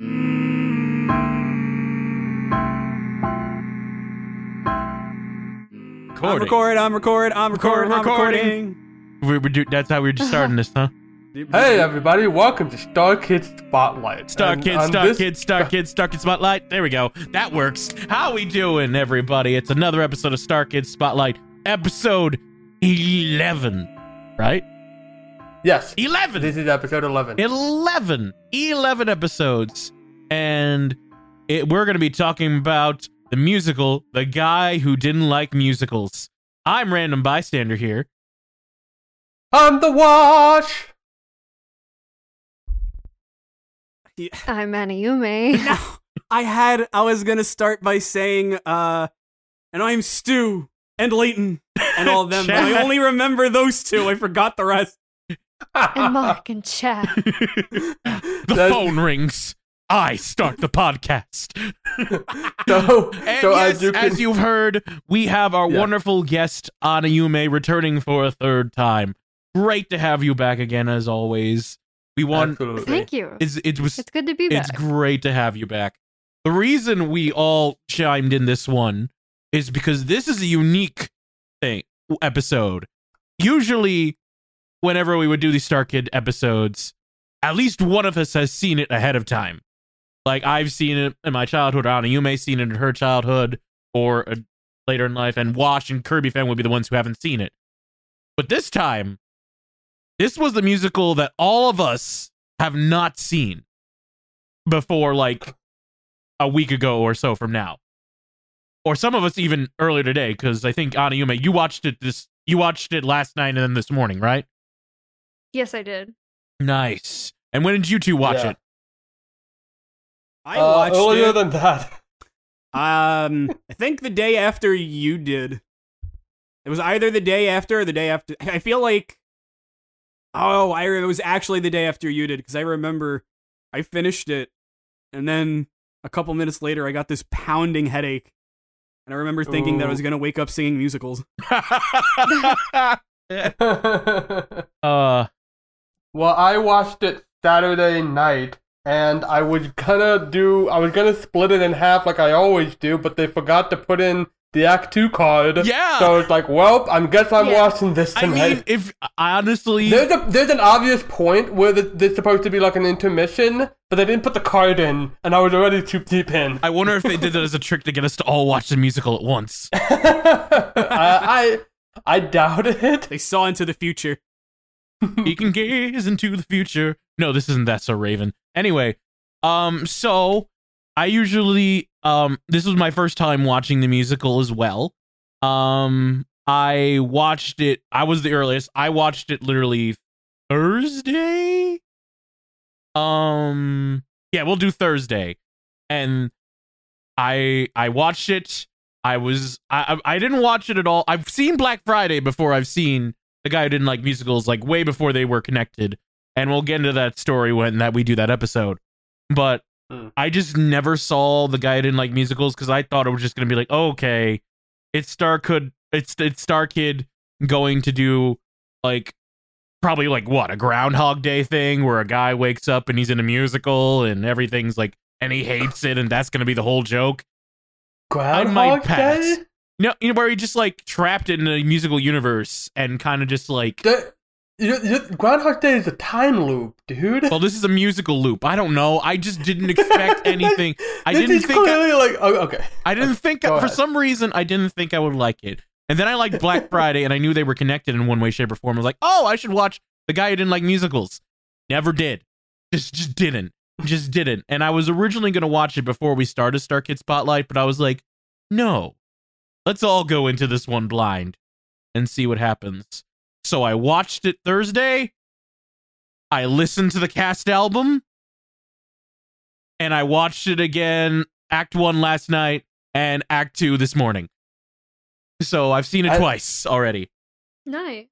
I'm Recording. record. I'm record. I'm record. I'm recording. recording. We, we do, that's how we were just starting this, huh? Hey everybody, welcome to Star Kids Spotlight. Star And Kids, on Star this- Kids, Star Kids, Star Kids Spotlight. There we go. That works. How we doing, everybody? It's another episode of Star Kids Spotlight, episode 11, right? Yes, 11. this is episode 11. 11 11 episodes and it, we're going to be talking about the musical the guy who didn't like musicals i'm random bystander here On the wash! I'm Anayume. No, I had. I was gonna start by saying, uh, and I'm Stu and Leighton and all of them, but I only remember those two. I forgot the rest. And Mark and Chad. the That's- phone rings i start the podcast So, and so yes, as you can, have heard we have our Yeah. wonderful guest Anna Yume returning for a third time great to have you back again as always we want Absolutely. Thank you. it's, it was It's good to be back. It's great to have you back. The reason we all chimed in this one is because this is a unique thing episode. Usually, whenever we would do these Star Kid episodes, at least one of us has seen it ahead of time. Like I've seen it in my childhood, or Anna, you may have seen it in her childhood, or uh, later in life, and Wash and Kirby fan would be the ones who haven't seen it. But this time, this was the musical that all of us have not seen before like a week ago or so from now. Or some of us even earlier today, because I think Anna Yume, you watched it this you watched it last night and then this morning, right? Yes, I did. Nice. And when did you two watch Yeah. it? I uh, watched earlier it. than that. Um, I think the day after you did. It was either the day after or the day after. I feel like. Oh, I it was actually the day after you did because I remember I finished it, and then a couple minutes later I got this pounding headache, and I remember thinking that I was gonna wake up singing musicals. uh well, I watched it Saturday night, and I was gonna do, I was gonna split it in half like I always do, but they forgot to put in the Act 2 card. Yeah. So it's like, well, I guess I'm Yeah. watching this tonight. I mean, if honestly There's a there's an obvious point where the, there's supposed to be like an intermission, but they didn't put the card in, and I was already too deep in. I wonder if they did that as a trick to get us to all watch the musical at once. I, I I doubt it. They saw into the future. He can gaze into the future. No, this isn't that so Raven. Anyway, um, so I usually um this was my first time watching the musical as well. Um I watched it I was the earliest. I watched it literally Thursday. Um yeah, we'll do Thursday. And I I watched it. I was I I didn't watch it at all. I've seen Black Friday before I've seen the guy who didn't like musicals like way before they were connected and we'll get into that story when that we do that episode but Hmm. i just never saw the guy who didn't like musicals because i thought it was just gonna be like oh, okay it's star kid it's it's star kid going to do like probably like what a groundhog day thing where a guy wakes up and he's in a musical and everything's like and he hates it and that's gonna be the whole joke Groundhog might pass. Day? No you know where he just like trapped in a musical universe and kind of just like The, you, you, Groundhog Day is a time loop, dude. Well, this is a musical loop. I don't know. I just didn't expect anything. I This didn't think. I, like oh, okay. I didn't think. Go for some reason, I didn't think I would like it. And then I liked Black Friday, and I knew they were connected in one way, shape, or form. I was like, oh, I should watch the guy who didn't like musicals. Never did. Just, just didn't. Just didn't. And I was originally gonna watch it before we started Star Kid Spotlight, but I was like, no, let's all go into this one blind and see what happens. So I watched it Thursday. I listened to the cast album and I watched it again, Act One last night and Act Two this morning. So I've seen it I- twice already. Nice.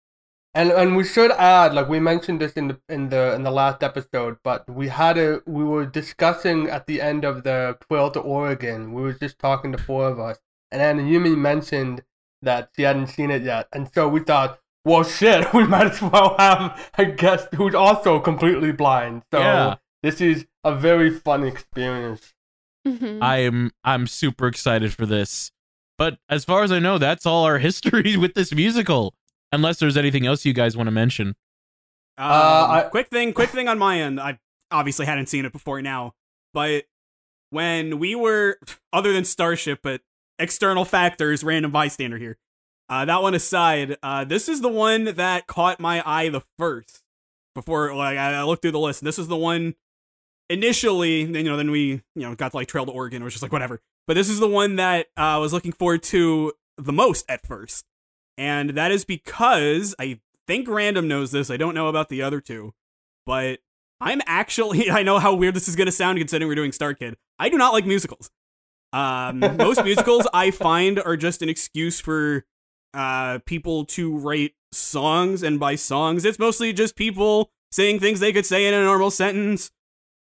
And and we should add, like we mentioned this in the in the in the last episode, but we had a we were discussing at the end of the Trail to Oregon. We were just talking to four of us, and then Yumi mentioned that she hadn't seen it yet, and so we thought, well, shit, we might as well have a guest who's also completely blind. So Yeah. this is a very fun experience. Mhm. I am I'm super excited for this. But as far as I know, that's all our history with this musical. Unless there's anything else you guys want to mention. Um, I- quick thing, quick thing on my end. I obviously hadn't seen it before now, but when we were, other than Starship, but external factors, random bystander here. Uh, that one aside, uh, this is the one that caught my eye the first. Before, like, I looked through the list. This is the one initially. Then you know, then we you know got to like Trail to Oregon. It was just like whatever. But this is the one that uh, I was looking forward to the most at first, and that is because I think Random knows this. I don't know about the other two, but I'm actually I know how weird this is going to sound considering we're doing Star Kid. I do not like musicals. Um, most musicals I find are just an excuse for uh, people to write songs, and by songs, it's mostly just people saying things they could say in a normal sentence.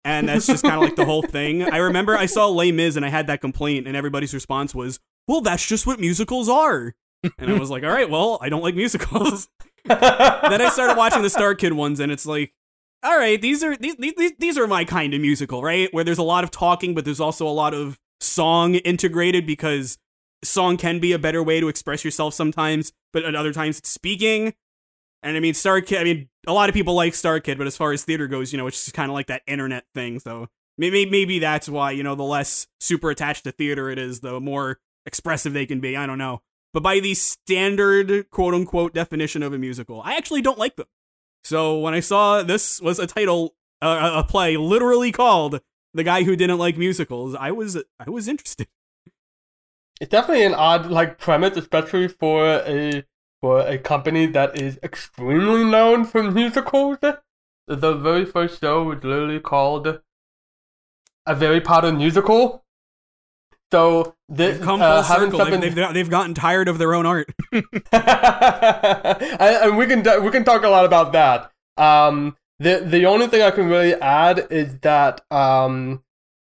And that's just kind of like the whole thing. I remember I saw Les Mis and I had that complaint, and everybody's response was, "Well, that's just what musicals are." And I was like, "All right, well, I don't like musicals." then I started watching the Star Kid ones, and it's like, all right, these are these these these are my kind of musical, right? Where there's a lot of talking, but there's also a lot of song integrated because song can be a better way to express yourself sometimes, but at other times it's speaking. And I mean, Star Kid. I mean, a lot of people like Star Kid, but as far as theater goes, you know, it's just kind of like that internet thing. So maybe maybe that's why you know the less super attached to theater it is, the more expressive they can be. I don't know. But by the standard quote unquote definition of a musical, I actually don't like them. So when I saw this was a title, uh, a play literally called "The Guy Who Didn't Like Musicals," I was I was interested. It's definitely an odd like premise, especially for a for a company that is extremely known for musicals. The very first show was literally called a very of musical. So this They've come uh, full having circle. They've, something- they've, they've gotten tired of their own art. and, and we can we can talk a lot about that. Um, the the only thing I can really add is that um,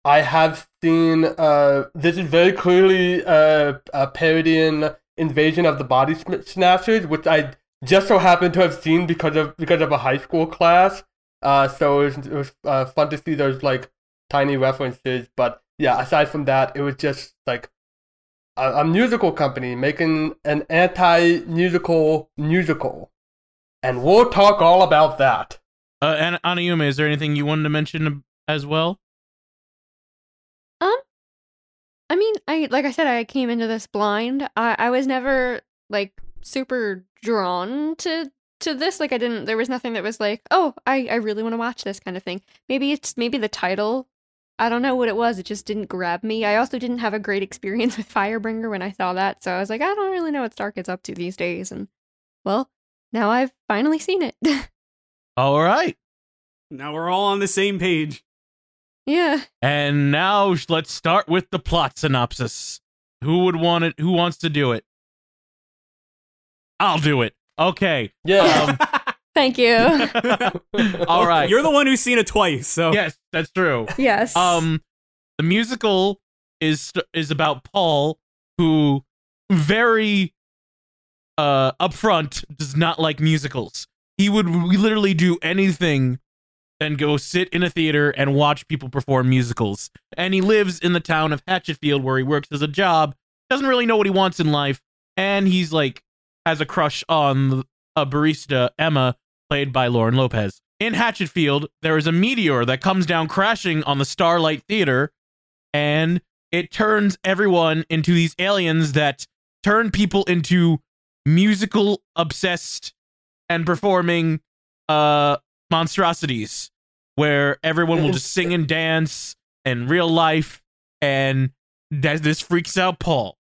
I have seen uh, this is very clearly uh, a parodying Invasion of the Body Snatchers, which I just so happened to have seen because of because of a high school class. Uh, so it was, it was uh, fun to see those like tiny references. But yeah, aside from that, it was just like a, a musical company making an anti-musical musical, and we'll talk all about that. Uh, and Anayume, is there anything you wanted to mention as well? Um, I mean, I like I said, I came into this blind. I I was never like super drawn to to this. Like I didn't. There was nothing that was like, oh, I I really want to watch this kind of thing. Maybe it's maybe the title. I don't know what it was. It just didn't grab me. I also didn't have a great experience with Firebringer when I saw that, so I was like, I don't really know what Star Kid's up to these days. And well, now I've finally seen it. All right. Now we're all on the same page. yeah. And now let's start with the plot synopsis. Who would want it? Who wants to do it? I'll do it. Okay. Yeah. Thank you. All right. You're the one who's seen it twice, so yes, that's true. yes. Um, the musical is is about Paul, who very uh upfront does not like musicals. He would literally do anything and go sit in a theater and watch people perform musicals. And he lives in the town of Hatchetfield where he works as a job. Doesn't really know what he wants in life, and he's like has a crush on a barista Emma, played by Lauren Lopez. In Hatchetfield, there is a meteor that comes down crashing on the Starlight Theater, and it turns everyone into these aliens that turn people into musical obsessed and performing uh monstrosities where everyone will just sing and dance in real life and that this freaks out Paul.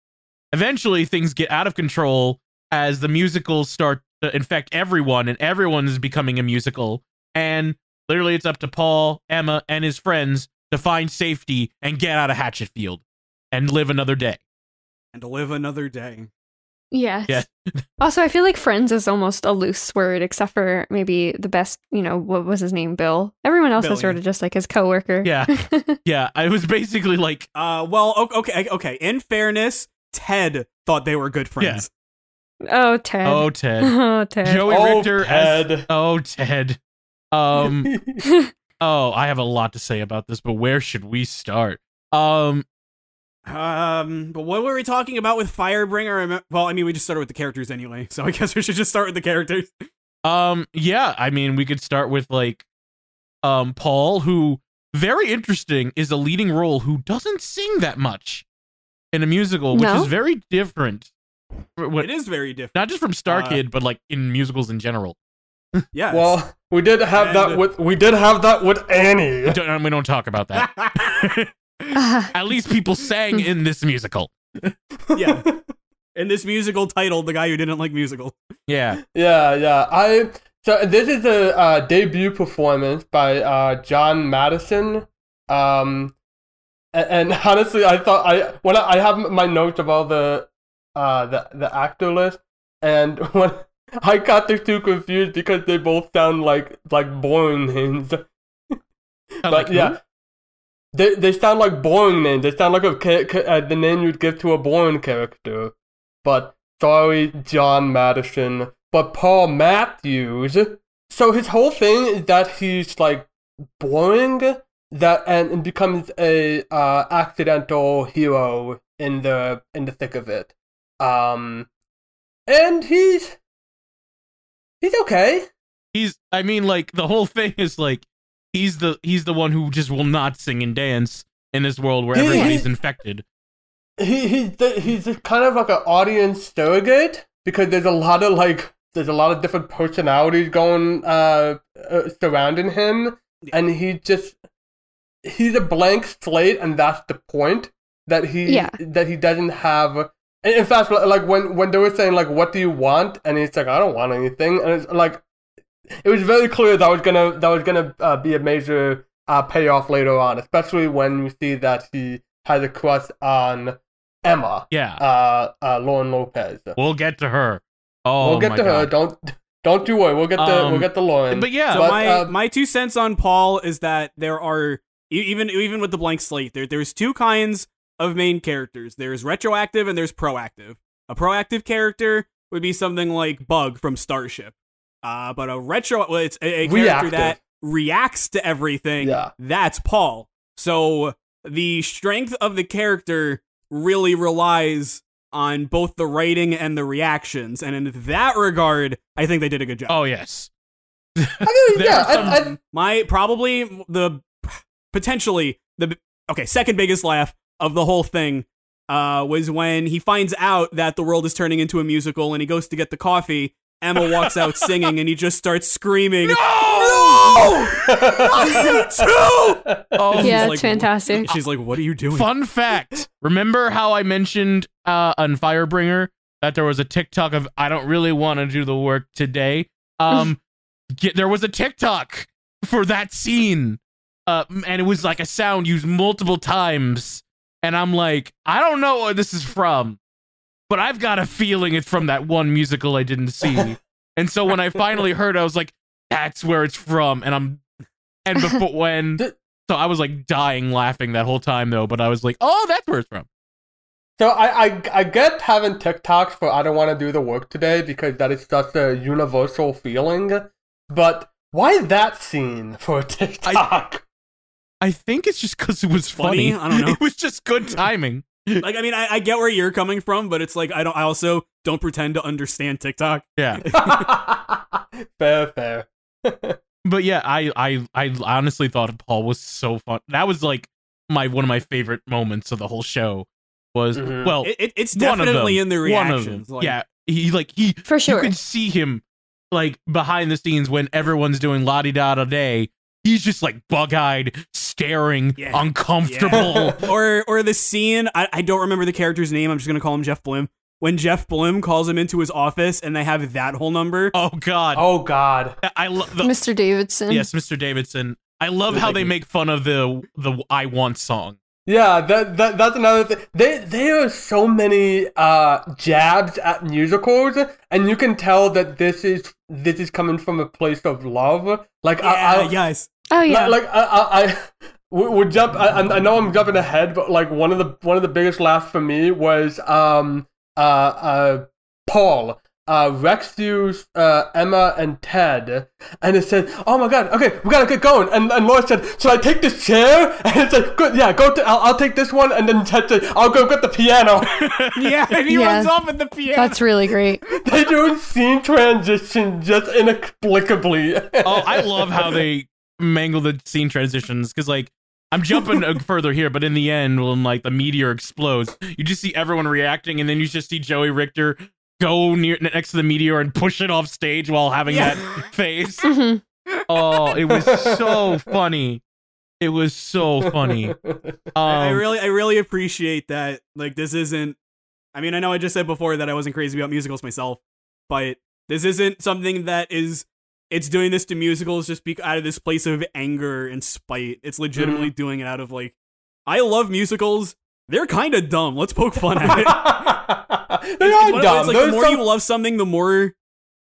Eventually things get out of control as the musicals start to infect everyone and everyone is becoming a musical and literally it's up to Paul, Emma and his friends to find safety and get out of Hatchetfield and live another day. and to live another day. Yes. Yeah. also, I feel like friends is almost a loose word, except for maybe the best, you know, what was his name? Bill. Everyone else Bill, is sort yeah. of just like his coworker. Yeah. Yeah, I was basically like Uh, well, okay, okay. In fairness, Ted thought they were good friends. oh, Ted. oh Ted. Oh, Ted. Joey Oh, Richter as Ted. Oh Ted. Um Oh, I have a lot to say about this, but where should we start? Um, Um, but what were we talking about with Firebringer? Well, I mean, we just started with the characters anyway, so I guess we should just start with the characters. um, yeah, I mean, we could start with like, um, Paul, who very interesting is a leading role who doesn't sing that much in a musical, which No? is very different. What, It is very different. not just from Star Uh, Kid, but like in musicals in general. Yeah. Well, we did have that with we did have that with Annie. We don't, we don't talk about that. At least people sang in this musical. yeah. In this musical titled "The Guy Who Didn't Like Musical." Yeah. Yeah, yeah. I so this is a uh, debut performance by uh, Jon Matteson. Um, a- and, honestly, I thought I when I, I have my notes of all the uh the the actor list, and when I got the two confused because they both sound like like boring names. But like, yeah, who? They they sound like boring names. They sound like a uh, the name you'd give to a boring character. But sorry, Jon Matteson. But Paul Matthews. So his whole thing is that he's like boring. That and, and becomes a uh, accidental hero in the in the thick of it. Um, and he's he's okay. He's I mean like the whole thing is like he's the he's the one who just will not sing and dance in this world where everybody's he- infected. he he's the, he's kind of like an audience surrogate because there's a lot of like there's a lot of different personalities going uh, uh surrounding him. And he just he's a blank slate and that's the point that he Yeah. that he doesn't have. In fact like when when they were saying like what do you want? And he's like i don't want anything. And it's like it was very clear that was gonna that was gonna uh, be a major uh, payoff later on especially when we see that he has a crush on emma Yeah. uh, uh lauren lopez we'll get to her. Oh we'll get to her don't don't you worry we'll get to Um, we'll get to lauren But yeah, So But, my uh, my two cents on Paul is that there are even even with the blank slate there there's two kinds of main characters. There's retroactive and there's proactive. A proactive character would be something like Bug from Starship. Uh, but a retro well, it's a, a character Reactive. that reacts to everything. Yeah. That's Paul. So the strength of the character really relies on both the writing and the reactions. And in that regard, I think they did a good job. Oh yes. I mean, yeah are I, I, My probably the potentially the okay second biggest laugh of the whole thing uh, was when he finds out that the world is turning into a musical and he goes to get the coffee. Emma walks out singing and he just starts screaming. No. Oh, yeah, like, it's fantastic. She's like, "What are you doing?" Fun fact. Remember how I mentioned uh, on Firebringer that there was a TikTok of I don't really want to do the work today. Um, get, there was a TikTok for that scene, uh, and it was like a sound used multiple times. And I'm like, I don't know where this is from, but I've got a feeling it's from that one musical I didn't see. and so when I finally heard, I was like, that's where it's from. And I'm, and before when so I was like dying laughing that whole time though, but I was like, oh, that's where it's from. So I, I I get having TikToks for I don't want to do the work today because that is such a universal feeling. But why that scene for a TikTok? I think it's just because it was Funny? funny. I don't know. It was just good timing. like, I mean, I, I get where you're coming from, but it's like I don't. I also don't pretend to understand TikTok. Yeah, fair, fair. but yeah, I I I honestly thought Paul was so fun. That was like my one of my favorite moments of the whole show. Was Mhm. well, It, it, it's definitely them. in the reactions. Like, yeah, he like he For sure. you sure. could see him like behind the scenes when everyone's doing la di da da day. He's just like bug eyed, staring, Yeah. uncomfortable. Yeah. or or the scene. I, I don't remember the character's name. I'm just gonna call him Jeff Blim. When Jeff Blim calls him into his office and they have that whole number. oh God, Oh God. I love Mr. Davidson. yes, Mr. Davidson. I love how they make fun of the the I Want song. Yeah, that, that that's another thing. They there are so many uh jabs at musicals, and you can tell that this is this is coming from a place of love. Like Yeah, I, I yes. Oh yeah. like, like I, I, I we, we jump. I, I know I'm jumping ahead, but like one of the one of the biggest laughs for me was um uh uh Paul uh, Rex Hughes, uh, Emma, and Ted, and it said, "Oh my god, okay, we gotta get going." And and Laura said, "Should I take this chair?" And it's like, "Good, yeah, go. To, I'll, I'll take this one." And then Ted said, "I'll go get the piano." yeah, and he Yeah. runs off at the piano. That's really great. they do a scene transition just inexplicably. oh, I love how they mangle the scene transitions because like I'm jumping uh, further here, but in the end, when like the meteor explodes, you just see everyone reacting, and then you just see Joey Richter go near next to the meteor and push it off stage while having Yeah. that face. Mhm. Oh, it was so funny. It was so funny. Um, I really, I really appreciate that. Like, this isn't. I mean, I know I just said before that I wasn't crazy about musicals myself, but this isn't something that is. It's doing this to musicals just be, out of this place of anger and spite. It's legitimately mm-hmm. doing it out of like, I love musicals. They're kind of dumb. Let's poke fun at it. they It's, it's are one of those, dumb. like, the more some- you love something, the more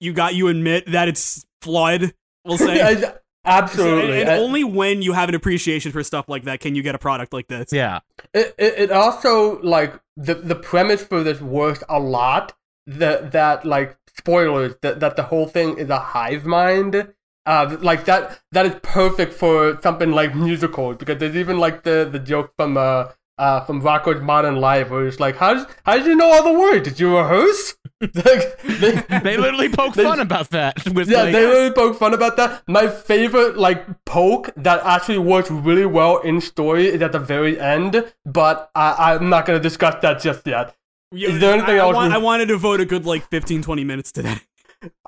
you got you admit that it's flawed. We'll say. It's- So- Absolutely. and, And- only when you have an appreciation for stuff like that can you get a product like this. yeah, it, it, it also like the the premise for this works a lot that that like spoilers that, that the whole thing is a hive mind uh like that that is perfect for something like musicals because there's even like the the joke from uh uh from Rocko's Modern Life where it's like how does how did you know all the words did you rehearse like they, they literally poke they- fun about that. With yeah, like, they really poke fun about that. My favorite like poke that actually works really well in story is at the very end, but I, I'm not gonna discuss that just yet. Yeah, Is there anything I, I else want- we- I wanted to devote a good like 15, 20 minutes to that.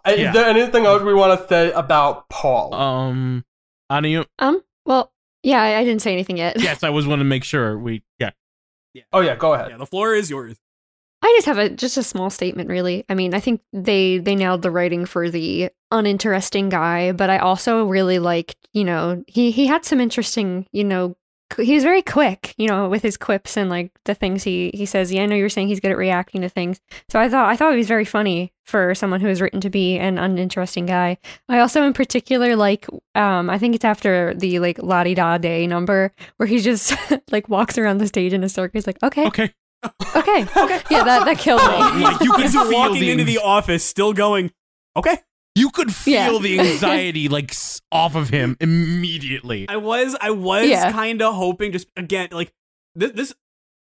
Yeah. Is there anything else we want to say about Paul? um, Anu, Um. Well, yeah, I, I didn't say anything yet. yes, I was want to make sure we yeah. Yeah. Oh yeah, go ahead. Yeah, the floor is yours. I just have a just a small statement, really. I mean, I think they they nailed the writing for the uninteresting guy, but I also really liked, you know, he he had some interesting, you know, qu- he was very quick, you know, with his quips and like the things he he says. Yeah, I know you were saying he's good at reacting to things, so I thought I thought he was very funny for someone who was written to be an uninteresting guy. I also, in particular, like, um, I think it's after the like la di da day number where he just like walks around the stage in a circus, like, okay, Okay, okay, okay, yeah, that that killed me. like you could He's feel walking into the office, still going, okay. You could feel Yeah. the anxiety like off of him immediately. I was, I was Yeah. kind of hoping, just again, like this. This,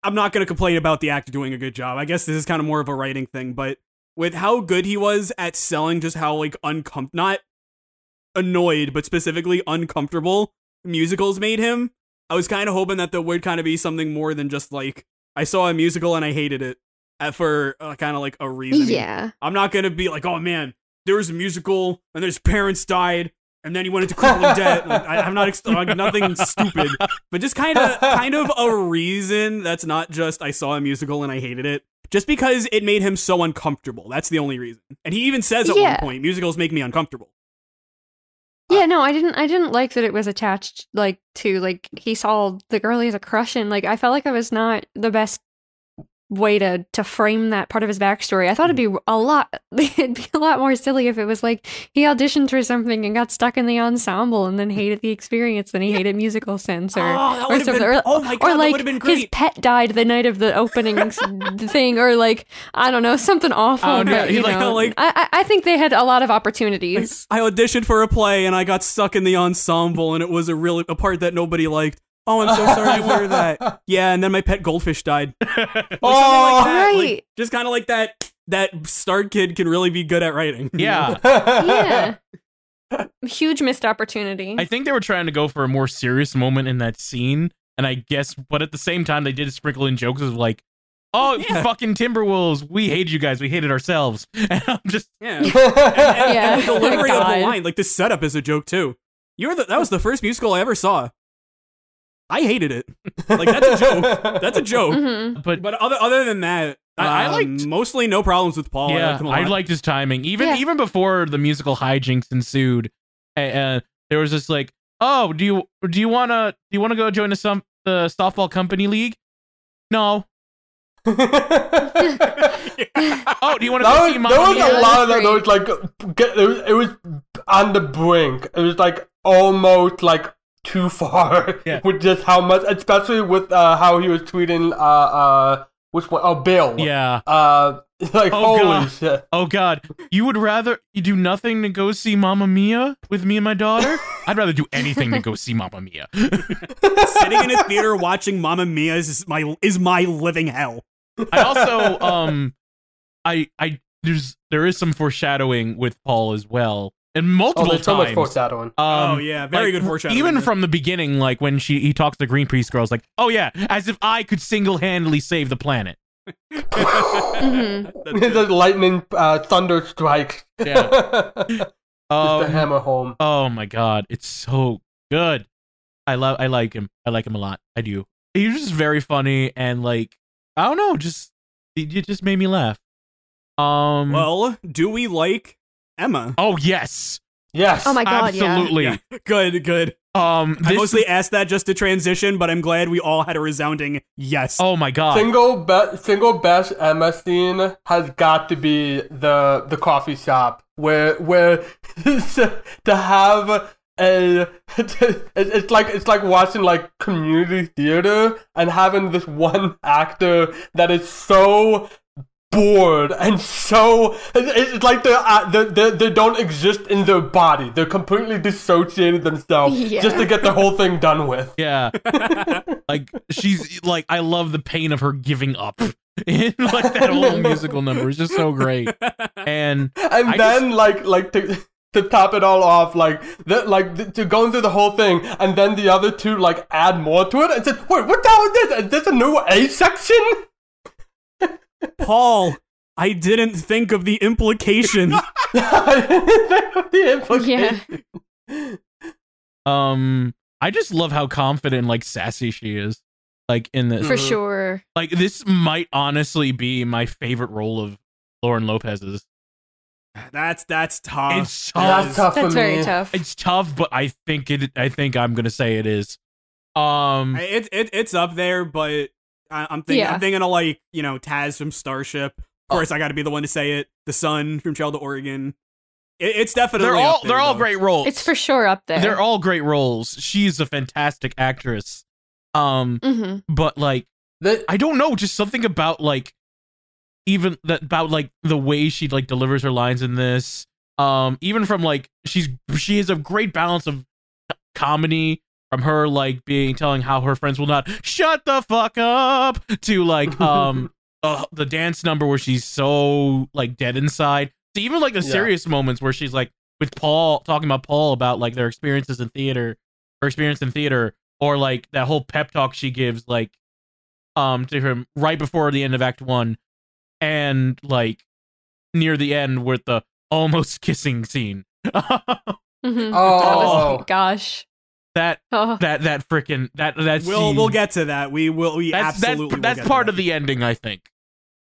I'm not gonna complain about the actor doing a good job. I guess this is kind of more of a writing thing, but with how good he was at selling, just how like uncom not annoyed, but specifically uncomfortable musicals made him. I was kind of hoping that there would kind of be something more than just like I saw a musical and I hated it for uh, kind of like a reason. Yeah. I'm not gonna be like, oh man, there was a musical and his parents died, and then he went into crippling debt. Like, I, I'm not ex- like, nothing stupid, but just kind of kind of a reason that's not just I saw a musical and I hated it. Just because it made him so uncomfortable. That's the only reason. And he even says at Yeah. one point, musicals make me uncomfortable. Yeah, no, I didn't I didn't like that it was attached like to like he saw the girl he has a crush in. Like I felt like I was not the best way to to frame that part of his backstory. I thought it'd be mm-hmm. a lot it'd be a lot more silly if it was like he auditioned for something and got stuck in the ensemble and then mm-hmm. hated the experience than he hated musical sense or Oh, that or something. been- or, oh my God, or like his pet died the night of the opening thing or like I don't know something awful. Oh, no, but, you like- know, like- I I I think they had a lot of opportunities. I auditioned for a play and I got stuck in the ensemble and it was a really a part that nobody liked. Oh, I'm so sorry to hear that. Yeah, and then my pet goldfish died. Like, something like Oh, that. Like, oh, Right. just kind of like that. That star kid can really be good at writing. yeah, yeah. Huge missed opportunity. I think they were trying to go for a more serious moment in that scene, and I guess, but at the same time, they did sprinkle in jokes of like, "Oh, Yeah. fucking Timberwolves, we hate you guys, we hated ourselves," and I'm just yeah. And, and- Yeah. and the delivery of the line, like the setup is a joke too. You're the that was the first musical I ever saw. I hated it. Like that's a joke. That's a joke. Mhm. but But other other than that, I- I um, liked- mostly no problems with Paul. I yeah, liked him a I lot. liked his timing. Even Yeah. even before the musical hijinks ensued, uh, uh, there was this like, "Oh, do you do you wanna do you wanna go join the some the softball company league?" No. Oh, do you want to That go was, see there was Mia? a lot of that. great. There was like, get, it, was, it was on the brink. It was like almost like too far Yeah. with just how much, especially with uh, how he was tweeting. Uh, uh, which one? Oh, Bill. Yeah. Uh, like Oh, holy God. shit. Oh God, you would rather you do nothing to go see Mamma Mia with me and my daughter? I'd rather do anything to go see Mamma Mia. Sitting in a theater watching Mamma Mia is my is my living hell. I also um I I there's there is some foreshadowing with Paul as well. And Oh, multiple there's so much times. foreshadowing. Um, oh yeah, very like, good foreshadowing. Even there. from the beginning, like when she he talks to the Greenpeace girls, like, oh yeah, as if I could single handedly save the planet. Mhm. The lightning uh, thunder strike. Yeah. Just to Um, hammer home. oh my god, it's so good. I love I like him. I like him a lot. I do. He's just very funny and like I don't know, just it it just made me laugh. Um well, do we like Emma? Oh yes. Yes. Oh my god. Absolutely. Yeah. Good, good. Um I this- mostly asked that just to transition, but I'm glad we all had a resounding yes. Oh my god. Single be- single best Emma scene has got to be the the coffee shop where where to have a it's like it's like watching like community theater and having this one actor that is so bored and so it's it's like they uh, they they they don't exist in their body they're completely dissociated themselves Yeah. just to get the whole thing done with Yeah. like she's like I love the pain of her giving up. in like that whole musical number is just so great. And and I then like like to to top it all off like the, like th- to going through the whole thing and then the other two like add more to it and said wait what the hell is this is this a new a section Paul, I didn't think of the implication. the implication. Yeah. um I just love how confident and like sassy she is. Like in this For sure. like this might honestly be my favorite role of Lauren Lopez's. That's that's tough. It's that's tough. tough That's very me. tough. It's tough, but I think it I think I'm gonna say it is. Um It, it it's up there, but I, I'm thinking Yeah. I'm thinking of like you know Taz from Starship. Of course, I got to be the one to say it. The Son from Trail to Oregon. It, it's definitely they're up all there, they're all though. great roles. It's for sure up there. They're all great roles. She's a fantastic actress. Um hmm but like The- I don't know, just something about like even that about like the way she like delivers her lines in this. Um, even from like she's she has a great balance of comedy from her like being telling how her friends will not shut the fuck up to like um uh, the dance number where she's so like dead inside. To even like the Yeah. serious moments where she's like with Paul talking about Paul about like their experiences in theater, her experience in theater, or like that whole pep talk she gives like um to him right before the end of Act One, and like near the end with the almost kissing scene. hmm Oh. gosh. That Oh. that that freaking that that We'll scene, we'll get to that. We will. We that's absolutely. that's, that's part of the ending, I think.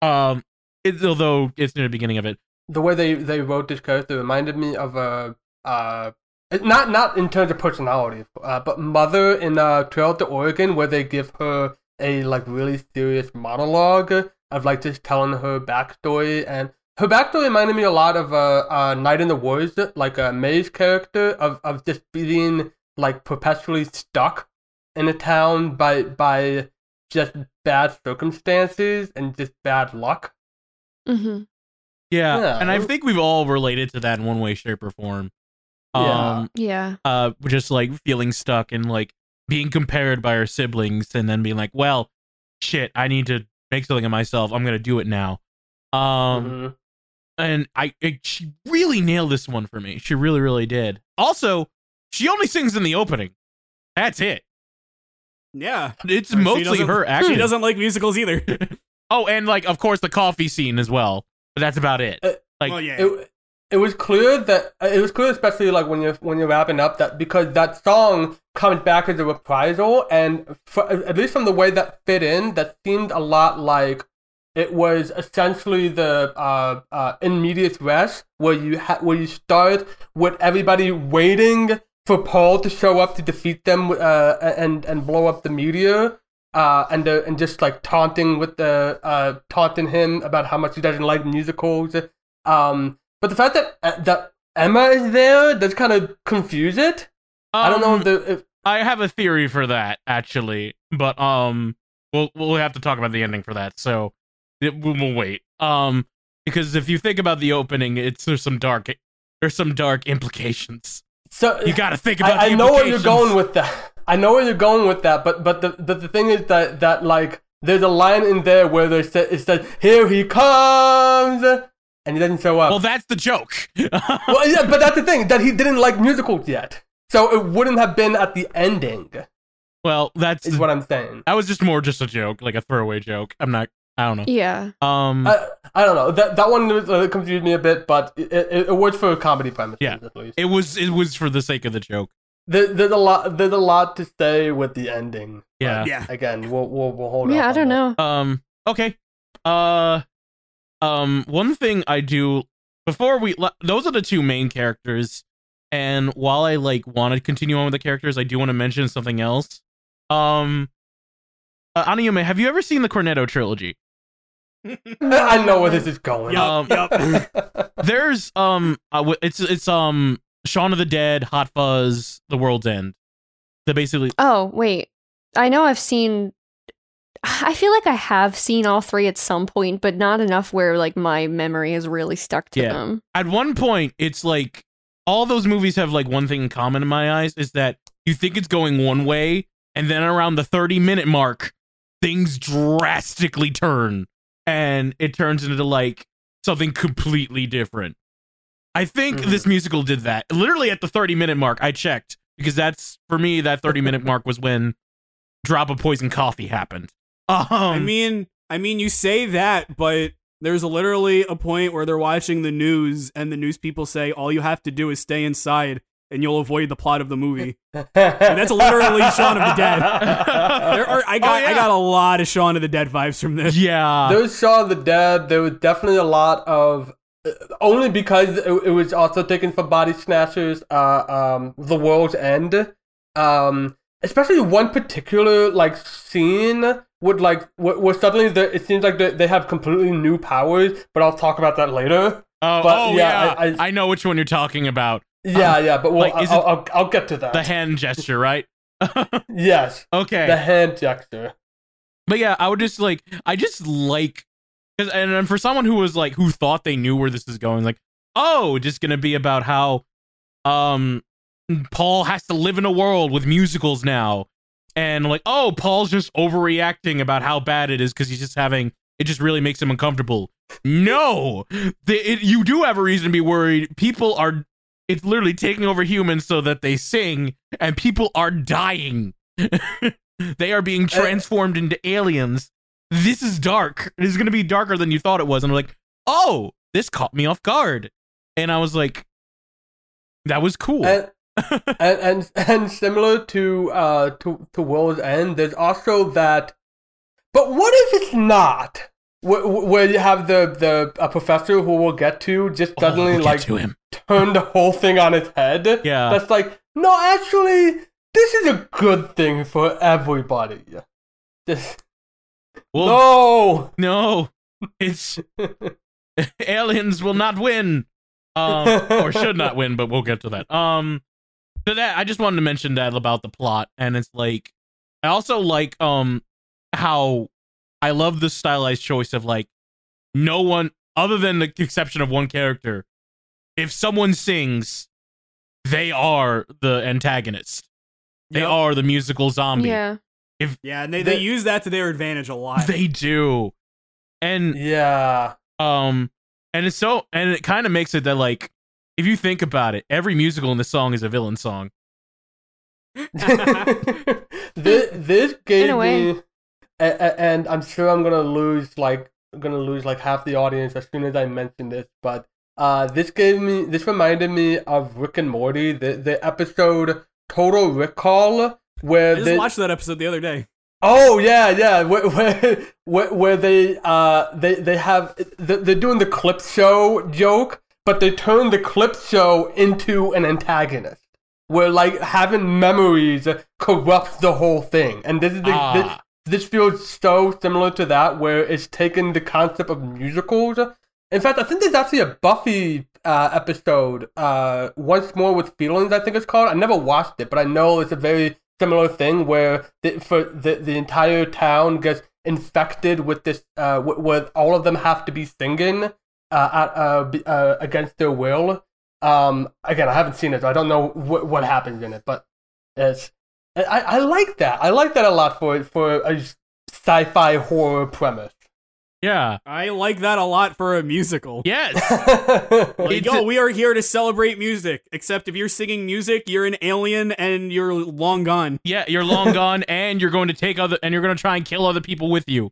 Um, it, although it's near the beginning of it. the way they they wrote this character reminded me of a uh not not in terms of personality uh, but mother in uh trail to oregon where they give her a like really serious monologue of like just telling her backstory and her backstory reminded me a lot of uh, uh night in the woods like a uh, Mae's character of of just being like perpetually stuck in a town by by just bad circumstances and just bad luck hmm Yeah, Yeah. and I think we've all related to that in one way, shape, or form. Yeah. Um, Yeah. uh, just like feeling stuck and like being compared by our siblings, and then being like, "Well, shit, I need to make something of myself. I'm gonna do it now." Um, Mhm. and I, it, she really nailed this one for me. She really, really did. Also, she only sings in the opening. That's it. Yeah. It's She mostly her acting. She doesn't like musicals either. Oh, and like of course the coffee scene as well. But that's about it. Uh, Like oh yeah. it, it was clear that it was clear, especially like when you're when you're wrapping up, that because that song comes back as a reprisal, and for, at least from the way that fit in, that seemed a lot like it was essentially the uh, uh, in medias res, where you ha- where you start with everybody waiting for Paul to show up to defeat them uh, and and blow up the meteor. Uh, and uh, and just like taunting with the uh, taunting him about how much he doesn't like musicals, um, but the fact that uh, that Emma is there does kind of confuse it. I don't know Um, if the if, I have a theory for that actually, but um, we'll we'll have to talk about the ending for that. So it, we'll, we'll wait. Um, because if you think about the opening, it's there's some dark there's some dark implications. So You got to think about. I, I know where you're going with that. I know where you're going with that, but but the but the thing is that that like there's a line in there where they say it says here he comes and he doesn't show up. Well, that's the joke. well, yeah, but that's the thing that he didn't like musicals yet, so it wouldn't have been at the ending. well, that's Is what I'm saying. that was just more just a joke, like a throwaway joke. I'm not. I don't know. Yeah. Um. I, I don't know that that one uh, confused me a bit, but it, it, it works for a comedy premise. Yeah. at least. it was it was for the sake of the joke. There, there's a lot there's a lot to say with the ending. Yeah. Yeah. Again, we'll we'll, we'll hold. On. Yeah, I don't that. know. Um. Okay. Uh. Um. One thing I do before we those are the two main characters, and while I like want to continue on with the characters, I do want to mention something else. Um. Uh, Anayume, have you ever seen the Cornetto trilogy? I know where this is going. Um, Yup, yup. There's um, uh, w- it's it's um, Shaun of the Dead, Hot Fuzz, The World's End. They basically Oh, wait. I know I've seen I feel like I have seen all three at some point, but not enough where like my memory has really stuck to Yeah. them. at one point it's like all those movies have like one thing in common in my eyes is that you think it's going one way and then around the 30 minute mark things drastically turn and it turns into like something completely different. I think Mhm. this musical did that. Literally at the 30 minute mark i checked because that's for me that 30 minute mark was when drop of poison coffee happened. Um I mean, I mean, you say that, but there's literally a point where they're watching the news, and the news people say all you have to do is stay inside, and you'll avoid the plot of the movie. that's literally Shaun of the Dead. There are, I got, Oh, yeah. I got a lot of Shaun of the Dead vibes from this. yeah there was Shaun of the Dead. There was definitely a lot of uh, only because it, it was also taken from Body Snatchers. Uh, um, The World's End. Um, especially one particular like scene would like where, where suddenly the, it seems like they, they have completely new powers. But I'll talk about that later. oh, but, oh, yeah, yeah, I- I, know which one you're talking about Yeah, yeah. But well, like, is I'll, I'll, I'll get to that. the hand gesture right yes, okay the hand gesture. But yeah, I would just like I just like because and, and for someone who was like who thought they knew where this is going, like oh, just gonna be about how um Paul has to live in a world with musicals now, and like oh, Paul's just overreacting about how bad it is because he's just having it just really makes him uncomfortable. No, the, it, you do have a reason to be worried. People are it's literally taking over humans so that they sing, and people are dying. they are being transformed into aliens. This is dark. It is going to be darker than you thought it was. And I'm like, oh, this caught me off guard. And I was like, that was cool. and, and and and similar to uh to to World's End, there's also that. But what if it's not? Where, where you have the the a professor who we'll get to just Oh, suddenly we'll like turn the whole thing on its head. Yeah. that's like no, actually, this is a good thing for everybody. Just Well, no. no, it's aliens will not win, um, or should not win, but we'll get to that. Um, so that I just wanted to mention that about the plot, and it's like I also like um how I love the stylized choice of like no one other than the exception of one character. If someone sings, they are the antagonist. They Yep. are the musical zombie. Yeah. If Yeah, and they, they The- use that to their advantage a lot. They do. And Yeah. um and it's so and it kind of makes it that like if you think about it, every musical in the song is a villain song. this this gave In a way. me, a, a- and I'm sure I'm gonna lose like I'm gonna lose like half the audience as soon as I mention this, but uh, this gave me this reminded me of Rick and Morty, the the episode Total Rickall, where I just they watched that episode the other day. Oh yeah, yeah. Where where where, where they uh they they have they- they're doing the clip show joke, but they turn the clip show into an antagonist. Where like having memories corrupts the whole thing, and this is the, Ah. This feels so similar to that, where it's taken the concept of musicals. In fact, I think there's actually a Buffy uh, episode, uh, once more with feelings. I think it's called. I never watched it, but I know it's a very similar thing where the, for the the entire town gets infected with this, uh, wh- where all of them have to be singing, uh, at, uh, uh, against their will. Um, again, I haven't seen it, so I don't know wh- what happens in it, but it's I, I like that. I like that a lot for for a sci-fi horror premise. Yeah. I like that a lot for a musical. Yes. Like, It's yo, we are here to celebrate music. Except if you're singing music, you're an alien and you're long gone. Yeah, you're long gone, and you're going to take other, and you're going to try and kill other people with you.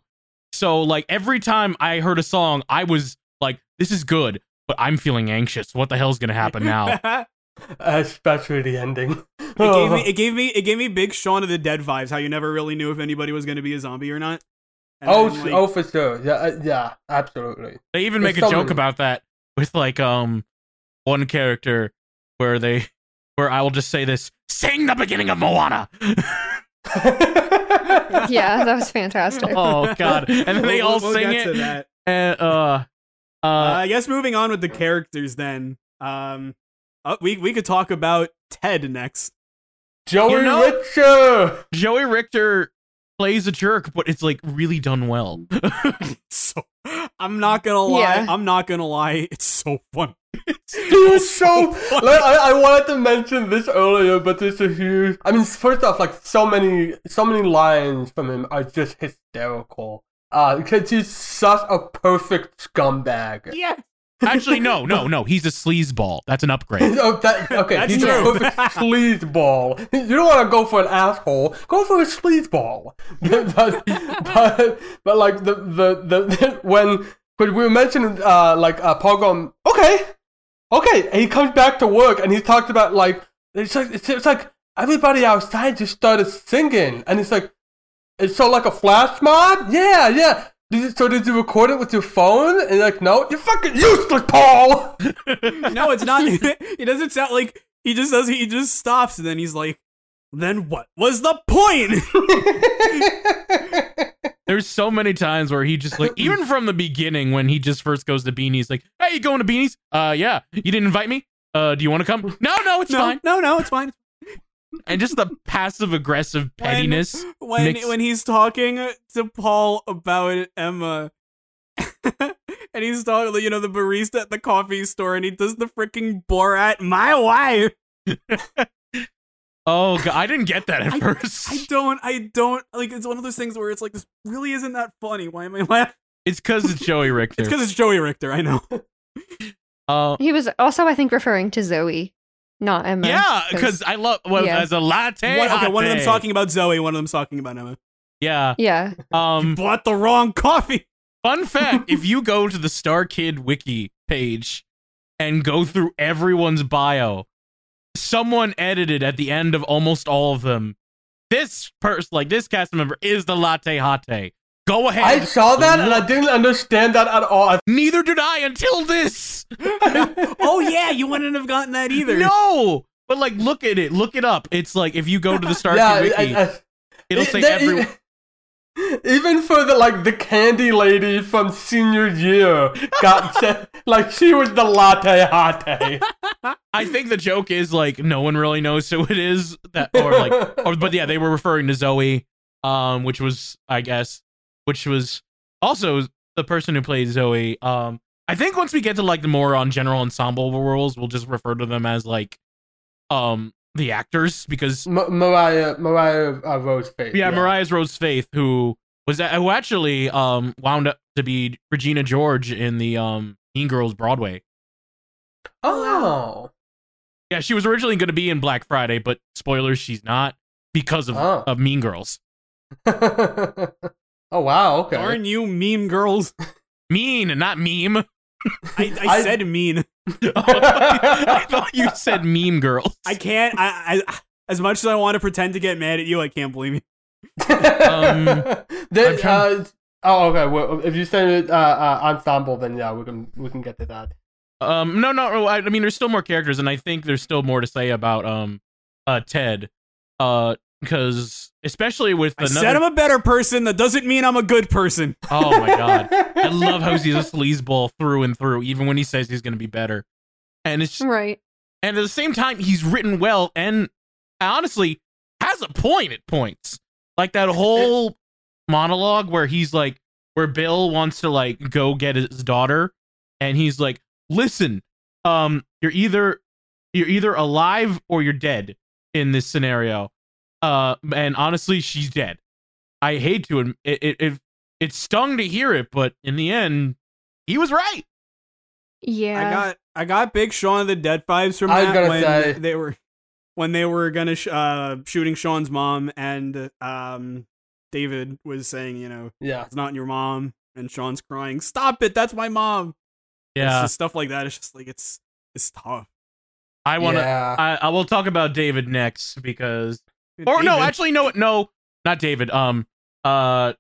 So, like every time I heard a song, I was like, "This is good," but I'm feeling anxious. What the hell's going to happen now? it Especially the ending. It gave me, it gave me, it gave me big Shaun of the Dead vibes. How you never really knew if anybody was going to be a zombie or not. And oh, then, like- oh, for sure. Yeah, uh, yeah, absolutely. They even There's make a so joke many. about that with like um one character where they where I will just say this: "Sing the beginning of Moana." Yeah, that was fantastic. oh God! And then they We'll- all we'll sing get to it. that. And, uh, Uh, uh, I guess moving on with the characters then. Um, uh, we we could talk about Ted next. Joey You know- Richter. Joey Richter plays a jerk, but it's like really done well. So I'm not gonna lie. Yeah. I'm not gonna lie. It's so funny. He was so. like, I, I wanted to mention this earlier, but this is huge. I mean, first off, like so many, so many lines from him are just hysterical. Uh, because he's such a perfect scumbag. Yeah. Actually, no, no, no. He's a sleazeball. That's an upgrade. Oh, that, okay, That's he's true. a perfect sleazeball. You don't want to go for an asshole. Go for a sleazeball. but, but, but like the the the when when we mentioned uh like uh going okay okay and he comes back to work and he talked about like it's like it's, it's like everybody outside just started singing and it's like it's so like a flash mob yeah yeah. Did you, so did you record it with your phone? And like, no, you're fucking useless, Paul. No, it's not. he doesn't sound like he just does. He just stops and then he's like, "Then what was the point?" There's so many times where he just like, even from the beginning when he just first goes to Beanies, like, hey, you going to Beanies? Uh, yeah. You didn't invite me? Uh, do you want to come? No, no, it's no, fine. no, no, it's fine. And just the passive aggressive pettiness. when mix- when he's talking to Paul about Emma, and he's talking, you know, the barista at the coffee store, and he does the freaking Borat, my wife. Oh, God, I didn't get that at I- first. I don't, I don't like. It's one of those things where it's like, this really isn't that funny. Why am I laughing? It's because it's Joey Richter. It's because it's Joey Richter. I know. uh, He was also, I think, referring to Zoe, not Emma. yeah, because I love well, yeah. as a latte. One, okay, one of them's talking about Zoe. One of them's talking about Emma. Yeah. Yeah. Um. Bought the wrong coffee. Fun fact: If you go to the Star Kid wiki page and go through everyone's bio, someone edited at the end of almost all of them. This person, like this cast member, is the latte hate. Go ahead. I saw that and I didn't understand that at all. Neither did I until this. oh yeah, you wouldn't have gotten that either. No, but like, look at it. Look it up. It's like if you go to the Star yeah, Kid wiki, I- I- it'll it- say that- everyone. Even for the like the candy lady from senior year got sent, like she was the latte hate. I think the joke is like no one really knows who it is that, or like or but yeah, they were referring to Zoe, um, which was I guess, which was also the person who played Zoe. Um, I think once we get to like the more on general ensemble roles, we'll just refer to them as like, um, the actors because M- Mariah Mariah uh, Rose Faith. yeah, Mariah's Rose Faith who was who actually um wound up to be Regina George in the um Mean Girls Broadway. Oh, Yeah, she was originally going to be in Black Friday, but spoilers, she's not because of, Oh. of Mean Girls. oh wow. Okay. Darn you, meme girls. Mean, not meme. I, I, I- said mean. I thought you said meme girls. I can't. I, I as much as I want to pretend to get mad at you, I can't believe you. Um, They- I'm trying- uh, oh, okay. Well, if you say it, uh, uh, ensemble, then yeah, we can we can get to that. Um, no, no. I, I mean, there's still more characters, and I think there's still more to say about um, uh, Ted, uh, because especially with the I another. said I'm a better person. That doesn't mean I'm a good person. oh my god, I love how he's a sleazeball through and through, even when he says he's gonna be better, and it's Right. and at the same time he's written well and honestly has a point at points like that whole monologue where he's like where bill wants to like go get his daughter and he's like, "Listen, um, you're either you're either alive or you're dead in this scenario." Uh, and honestly, she's dead. I hate to adm- it. It it, it stung to hear it, but in the end, he was right. Yeah. I got I got big Shaun of the Dead vibes from I that when say. they were when they were gonna sh- uh shooting Shaun's mom and um David was saying you know Yeah. it's not your mom and Shaun's crying stop it that's my mom It's Yeah, just stuff like that it's just like it's it's tough I want to. Yeah. I, I will talk about David next because Or no, actually, no, no, not David. Um, uh,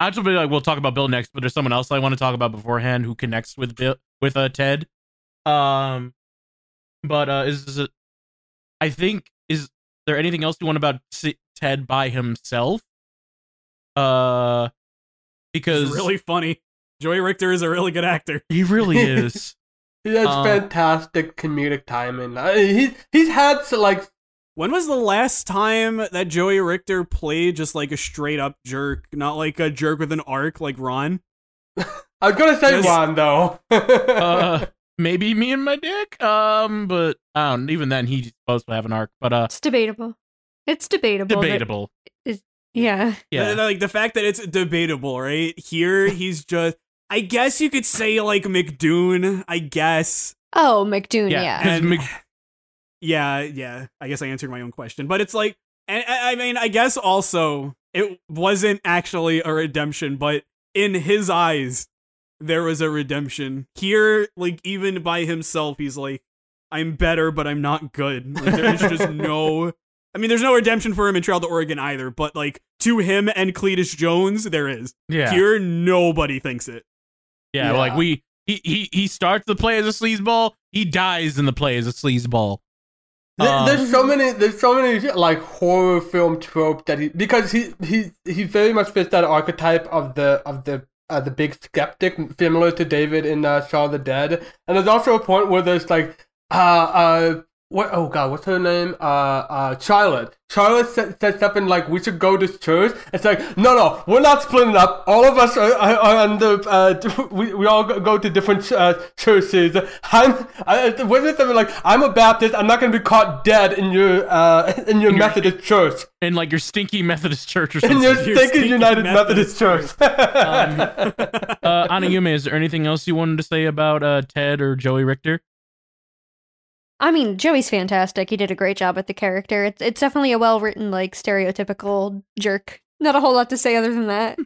actually, like we'll talk about Bill next, but there's someone else I want to talk about beforehand who connects with Bill with uh Ted. Um, but uh, is, is it? I think is there anything else you want about S- Ted by himself? Uh, because it's really funny Joey Richter is a really good actor he really is. He has Um, fantastic comedic timing. Uh, he he's had so, like when was the last time that Joey Richter played just like a straight up jerk not like a jerk with an arc like Ron I was gonna say Yes. Ron though. uh, maybe me and my dick. Um, but I don't. Even then, he's supposed to have an arc. But uh, It's debatable. It's debatable. that- debatable. yeah. Yeah. like the fact that it's debatable right here he's just I guess you could say like McDoon I guess Oh, McDoon. Yeah. Yeah. 'Cause And- Mc- yeah, yeah. I guess I answered my own question, but it's like, and I I mean, I guess also it wasn't actually a redemption, but in his eyes, there was a redemption. Here, like even by himself, he's like, I'm better, but I'm not good. Like, there's just no. I mean, there's no redemption for him in Trail to Oregon either, but like to him and Cletus Jones, there is. Yeah. Here, nobody thinks it. Yeah, Yeah. like we he, he he starts the play as a sleazeball, he dies in the play as a sleazeball. Um, there's so many there's so many like horror film tropes that he because he he he very much fits that archetype of the of the uh, the big skeptic similar to David in uh, Shaun of the Dead. And there's also a point where there's like uh uh what oh god what's her name? Uh uh Charlotte. Charlotte up and like we should go to church. It's like no no we're not splitting up. All of us are, are, are under uh we, we all go, go to different uh, churches. I'm I, wasn't it something like I'm a Baptist. I'm not gonna be caught dead in your uh in your Your- Methodist church. in like your stinky Methodist church or in something. your Your stinking stinking United Methodist Methodist, church. Um, uh Anayume, is there anything else you wanted to say about uh Ted or Joey Richter? I mean, Joey's fantastic. He did a great job with the character. It's it's definitely a well written, like stereotypical jerk. Not a whole lot to say other than that.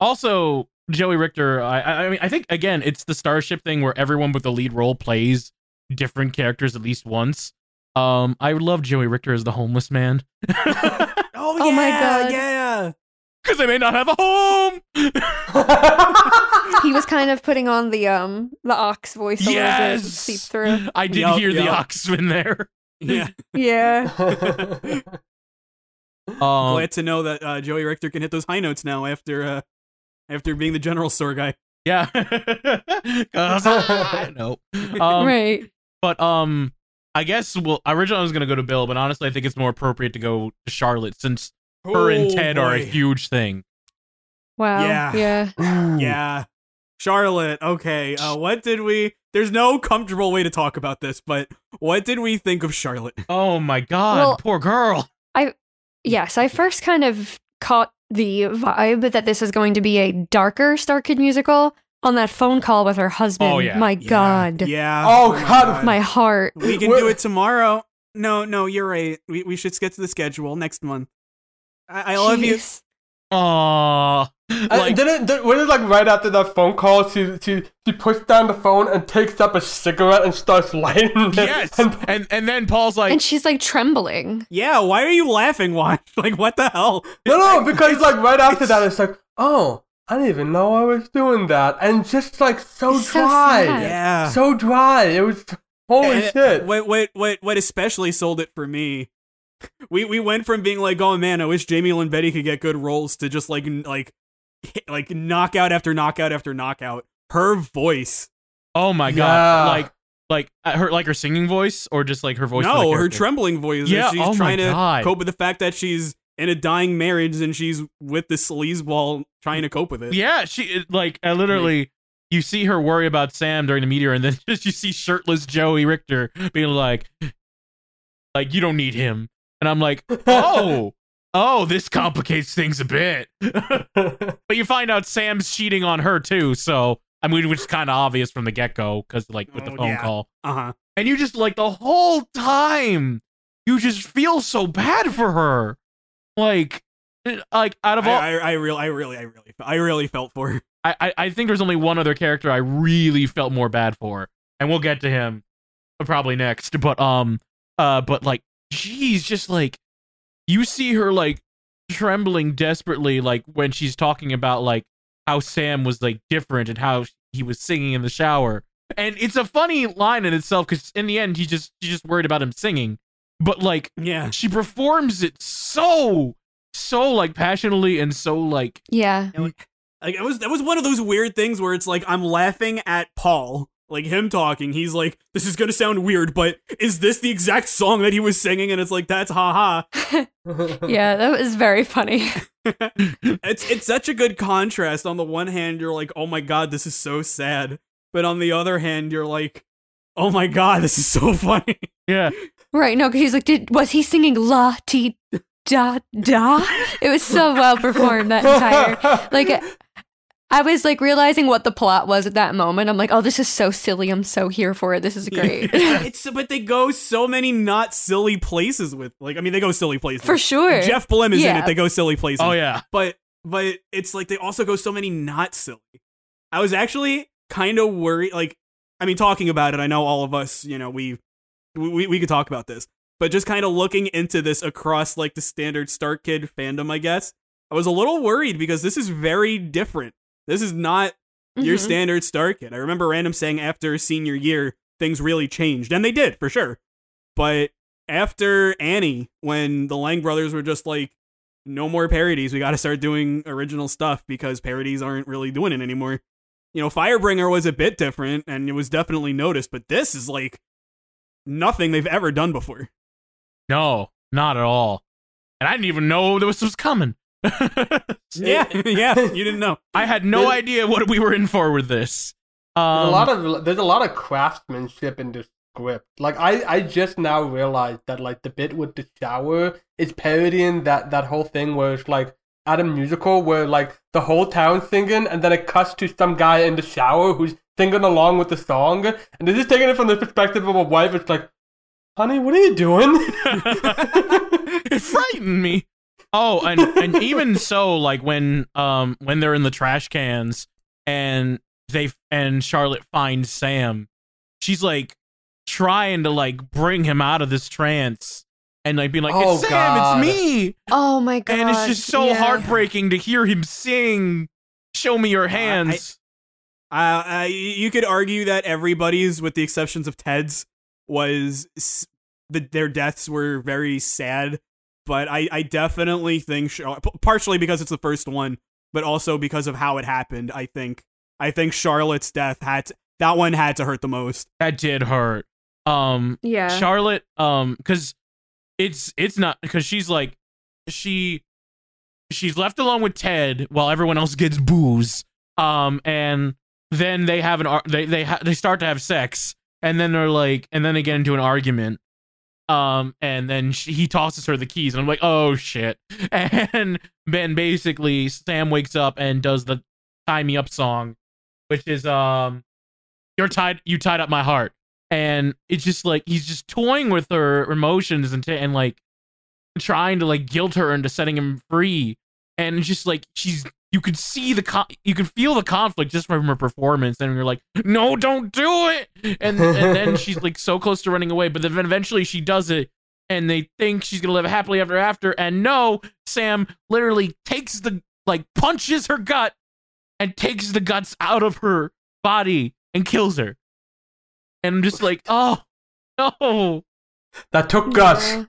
Also, Joey Richter, I I I mean I think again it's the starship thing where everyone with the lead role plays different characters at least once. Um I love Joey Richter as the homeless man. Oh, Oh my God. yeah. Because they may not have a home. He was kind of putting on the um the ox voice a little bit yes, seep through. I did Yup, hear the yup. ox in there. Yeah. Yeah. Um, Glad to know that uh, Joey Richter can hit those high notes now after uh, after being the general store guy. yeah. 'Cause I know. Um, right. But um, I guess well, originally I was gonna go to Bill, but honestly, I think it's more appropriate to go to Charlotte since her and Oh, Ted are a huge thing. Wow. Yeah. Yeah. Yeah. Charlotte, okay. Uh, what did we. There's no comfortable way to talk about this, but what did we think of Charlotte? Oh my god, Well- poor girl. I yes, I first kind of caught the vibe that this is going to be a darker Star Kid musical on that phone call with her husband. Oh, yeah. My Yeah. God. Yeah. Oh, my God. My heart. We can What- do it tomorrow. No, no, you're right. We, we should get to the schedule next month. I, I love you. Jeez. Aww. And Like, then it, then, when it's like right after that phone call, she, she she puts down the phone and takes up a cigarette and starts lighting it. yes. And And and then Paul's like, and she's like trembling. Yeah, why are you laughing, Why? Like, what the hell? No, no, because like right after it's- that, it's like, oh, I didn't even know I was doing that, and just like so It's so dry. Yeah. so dry. It was holy And uh, shit. What what what what especially sold it for me? We we went from being like, oh man, I wish Jaime Lyn Beatty could get good roles to just like like like knockout after knockout after knockout. Her voice, oh my god, Yeah. like like uh, her like her singing voice or just like her voice. for no, her trembling voice. Yeah, she's oh my trying to God. cope with the fact that she's in a dying marriage and she's with the sleazeball trying to cope with it. Yeah, she like I literally you see her worry about Sam during the meteor, and then just you see shirtless Joey Richter being like, like you don't need him, and I'm like, oh, oh, this complicates things a bit. but you find out Sam's cheating on her too, so I mean, which is kind of obvious from the get go because like with the Oh, phone yeah. call, Uh huh. and you just like the whole time you just feel so bad for her, like. Like out of I, all, I, I really, I really, I really, I really felt for her. I, I I think there's only one other character I really felt more bad for, and we'll get to him probably next. But um, uh, but like, geez, just like you see her like trembling desperately, like when she's talking about like how Sam was like different and how he was singing in the shower, and it's a funny line in itself because in the end he just she's just worried about him singing, but like Yeah. she performs it so so like passionately and so like Yeah. Like it was that was one of those weird things where it's like I'm laughing at Paul, like him talking. He's like, "This is gonna sound weird, but is this the exact song that he was singing?" And it's like, "That's haha." Yeah, that was very funny. it's it's such a good contrast. On the one hand, you're like, "Oh my god, this is so sad," but on the other hand, you're like, "Oh my god, this is so funny." yeah Right, no, because he's like, did was he singing la ti da da? It was so well performed that entire like I was like realizing what the plot was at that moment. I'm like, oh, this is so silly. I'm so here for it. This is great. it's but they go so many not silly places with like I mean they go silly places for sure. Jeff Blim is in it. They go silly places. oh yeah but but it's like they also go so many not silly. I was actually kind of worried. Like, I mean, talking about it, I know all of us, you know, we we we could talk about this, but just kind of looking into this across like the standard Star Kid fandom, I guess I was a little worried because this is very different. This is not your Mhm. standard Star Kid. I remember Random saying after senior year things really changed, and they did for sure. But after Annie, when the Lang brothers were just like, no more parodies, we got to start doing original stuff because parodies aren't really doing it anymore. You know, Firebringer was a bit different and it was definitely noticed, but this is like nothing they've ever done before. No, not at all. And I didn't even know this was coming. Yeah, yeah, you didn't know. I had no idea what we were in for with this. Um, There's a lot of there's a lot of craftsmanship in this script. Like I, I just now realized that like the bit with the shower is parodying that that whole thing where it's like at a musical where like the whole town singing and then it cuts to some guy in the shower who's singing along with the song and they're just taking it from the perspective of a wife. It's like, honey, what are you doing? it frightened me. Oh, and and even so, like when um when they're in the trash cans and they and Charlotte finds Sam, she's like trying to like bring him out of this trance and like being like, Oh, "It's Sam, God. it's me," Oh my god. and it's just so yeah. heartbreaking to hear him sing. Show me your hands. Uh, uh, you could argue that everybody's, with the exceptions of Ted's, was s- the, their deaths were very sad. But I, I definitely think, Char- p- partially because it's the first one, but also because of how it happened. I think, I think Charlotte's death had to, that one had to hurt the most. that did hurt. Um, Yeah. Charlotte, um, because it's it's not because she's like she she's left alone with Ted while everyone else gets booze. Um, and then they have an ar- they they ha- they start to have sex, and then they're like, and then they get into an argument. Um, and then she, he tosses her the keys, and I'm like, oh shit. And then basically Sam wakes up and does the tie me up song, which is um, you're tied, you tied up my heart and it's just like he's just toying with her emotions and t- and like trying to like guilt her into setting him free and just like she's you could see the con- you could feel the conflict just from her performance and you're like no don't do it and and then she's like so close to running away but then eventually she does it and they think she's gonna live happily ever after and no sam literally takes the like punches her gut and takes the guts out of her body and kills her and I'm just like, oh no, that took guts. Yeah.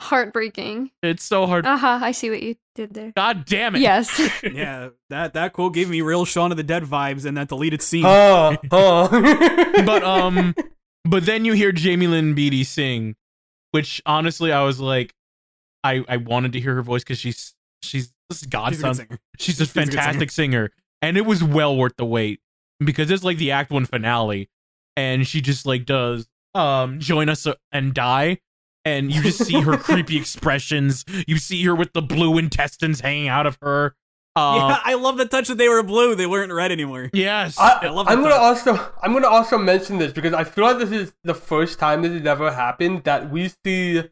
Heartbreaking. it's so hard. Aha, I see what you did there. God damn it! Yes. yeah, that that quote gave me real Shaun of the Dead vibes in that deleted scene. Huh, huh. but um, but then you hear Jaime Lyn Beatty sing, which honestly I was like, I I wanted to hear her voice because she's she's this is She's a godson. singer. She's a She's a good fantastic singer, and it was well worth the wait. because it's like the act one finale, and she just like does um join us uh, and die. And you just see her creepy expressions. You see her with the blue intestines hanging out of her. Uh, yeah, I love the touch that they were blue. They weren't red anymore. Yes. I, I love I'm the gonna touch. also I'm gonna also mention this because I feel like this is the first time this has ever happened that we see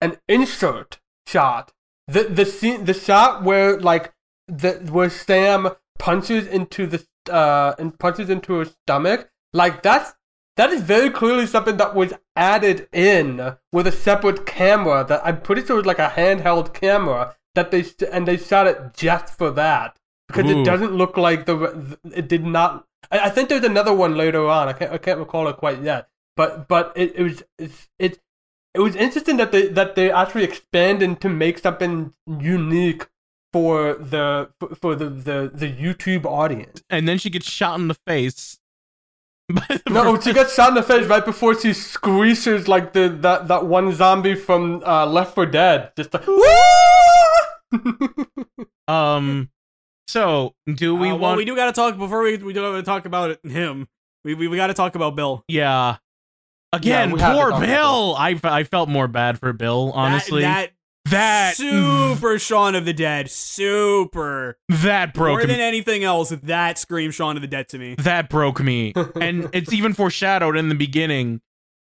an insert shot. The the scene the shot where like the where Sam punches into the uh and punches into her stomach like that's that is very clearly something that was added in with a separate camera that I'm pretty sure was like a handheld camera that they and they shot it just for that because Ooh. it doesn't look like the it did not. I, I think there's another one later on. I can't I can't recall it quite yet. But but it, it was it's, it it was interesting that they that they actually expanded to make something unique for the for- for the the, the YouTube audience. and then she gets shot in the face. By the No, person- she gets shot in the face right before she squeezes like the that, that one zombie from uh, Left 4 Dead. Just like, um. So do we Uh, want? well, we do got to talk before we we do gotta talk about it, him. We we, we got to talk about Bill. Yeah. Again, we have to poor talk Bill. I, I felt more bad for Bill, That- honestly. that, that super Shaun of the Dead, super that broke more me. than anything else. That screams Shaun of the Dead to me. that broke me. and it's even foreshadowed in the beginning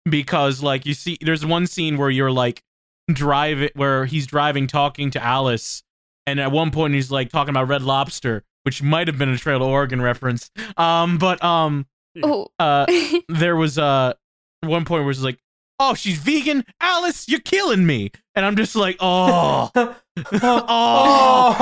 because like you see there's one scene where you're like driving, where he's driving talking to Alice and at one point he's like talking about Red Lobster, which might have been a Trail to Oregon reference. Um but um oh, uh there was uh one point where it's like, "Oh, she's vegan, Alice, you're killing me," and I'm just like, "Oh, oh,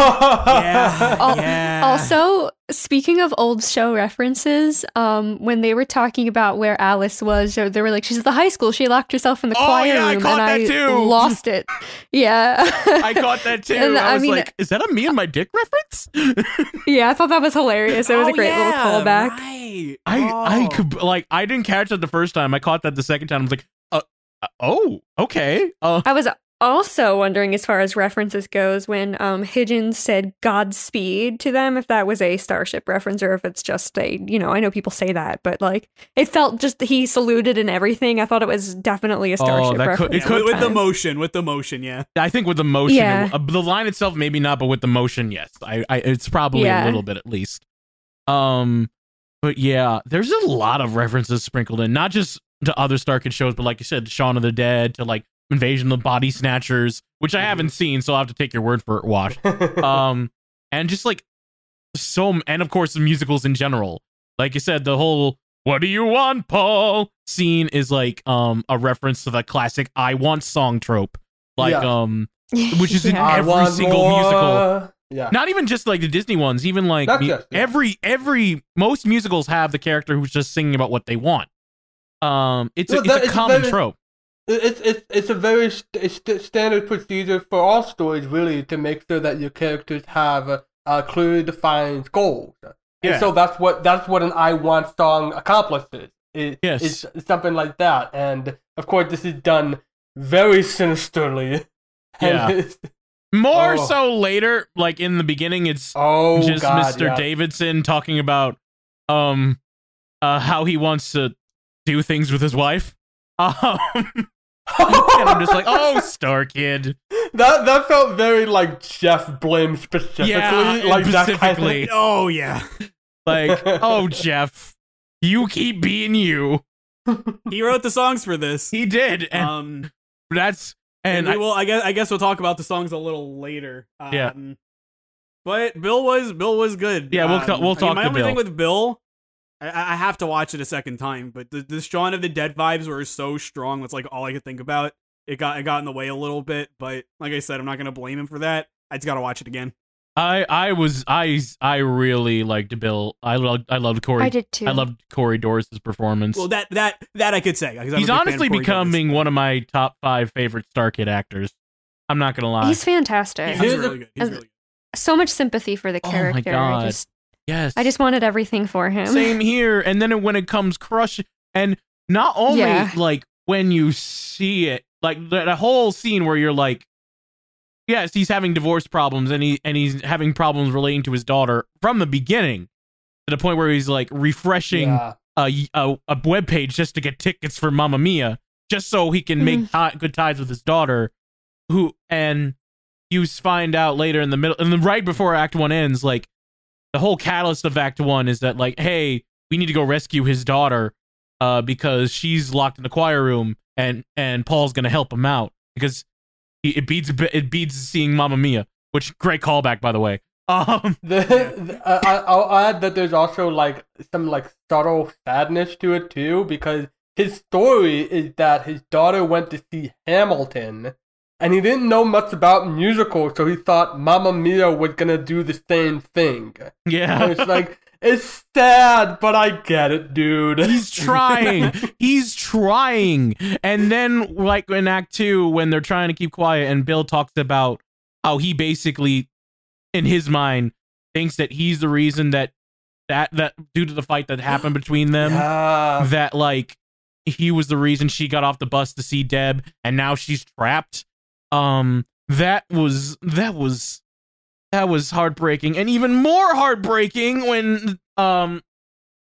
Yeah, Al- yeah. Also, speaking of old show references, um, when they were talking about where Alice was, they were like, "She's at the high school. She locked herself in the Oh, choir yeah, I room," caught and that I too. lost it. Yeah, I caught that too." And, I I was mean- like, "Is that a me and my dick reference?" yeah, I thought that was hilarious. It was Oh, a great yeah, little callback. Right. I I Oh. could like I didn't catch that the first time. I caught that the second time. I was like, uh, uh, "Oh, okay." Uh, I was also wondering, as far as references goes, when um, Higgins said "Godspeed" to them, if that was a Starship reference or if it's just a, you know, I know people say that, but like it felt just he saluted and everything. I thought it was definitely a Starship Oh, that could- reference. it Yeah, at with, the with the motion, with the motion, yeah. I think with the motion, Yeah. it- uh, the line itself maybe not, but with the motion, yes. I, I it's probably Yeah. a little bit at least. Um, but yeah, there's a lot of references sprinkled in, not just to other Starkid shows, but like you said, Shaun of the Dead, to like Invasion of the Body Snatchers, which I haven't seen, so I'll have to take your word for it, Wash. um, and just like so, and of course the musicals in general. Like you said, the whole "What do you want, Paul?" scene is like um a reference to the classic "I want" song trope. Like Yeah. um, which is in Yeah. I every want single musical. Yeah. not even just like the Disney ones, even like Not mu- just, yeah. every every most musicals have the character who's just singing about what they want. Um, it's No, a, it's that- a common very- trope. It's it's it's a very st- st- standard procedure for all stories, really, to make sure that your characters have uh, uh, clearly defined goals. Yeah. And so that's what that's what an "I Want" song accomplishes. It, Yes. it's something like that, and of course, this is done very sinisterly. Yeah. More Oh. so later, like in the beginning, it's oh, just God, Mr. yeah. Davidson talking about um uh how he wants to do things with his wife. Um, and I'm just like, oh, Star Kid. that that felt very like Jeff Blim specifically, Yeah, like that specifically. kind Oh yeah. Like, oh, Jeff, you keep being you. He wrote the songs for this. He did, and Um that's and and we I, will I guess I guess we'll talk about the songs a little later. Um, Yeah. But Bill was Bill was good. Yeah, we'll Um, we'll I mean, talk My to only Bill. thing with Bill, I, I have to watch it a second time. But the, the Shaun of the Dead vibes were so strong. That's like all I could think about. It got it got in the way a little bit. But like I said, I'm not gonna blame him for that. I just gotta watch it again. I I was I I really liked Bill. I loved I loved Corey. I did too. I loved Corey Dorris' performance. Well, that that that I could say. He's big fan of honestly Corey Douglas. becoming one of my top five favorite Star Kid actors. I'm not gonna lie. He's fantastic. He's, Here's really good. He's really good. so much sympathy for the character. Oh my character. God. I just, yes, I just wanted everything for him. same here. And then when it comes crush, and not only Yeah. like when you see it, like the, the whole scene where you're like, yes, he's having divorce problems and he and he's having problems relating to his daughter from the beginning. To the point where he's like refreshing Yeah. a, a a web page just to get tickets for Mamma Mia, just so he can make mm-hmm. ti- good ties with his daughter, who and you find out later in the middle and then right before Act One ends, like the whole catalyst of Act One is that like, hey, we need to go rescue his daughter, uh, because she's locked in the choir room, and and Paul's gonna help him out because he, it beats it beats seeing Mamma Mia, which great callback by the way. Um, The, the- I- I'll add that there's also like some like subtle sadness to it too, because his story is that his daughter went to see Hamilton, and he didn't know much about musicals, so he thought Mamma Mia was gonna do the same thing. And yeah, it's like it's sad, but I get it, dude. he's trying he's trying and then like in act two when they're trying to keep quiet and bill talks about how he basically in his mind thinks that he's the reason that that that due to the fight that happened between them yeah. that like he was the reason she got off the bus to see deb and now she's trapped um that was that was that was heartbreaking and even more heartbreaking when um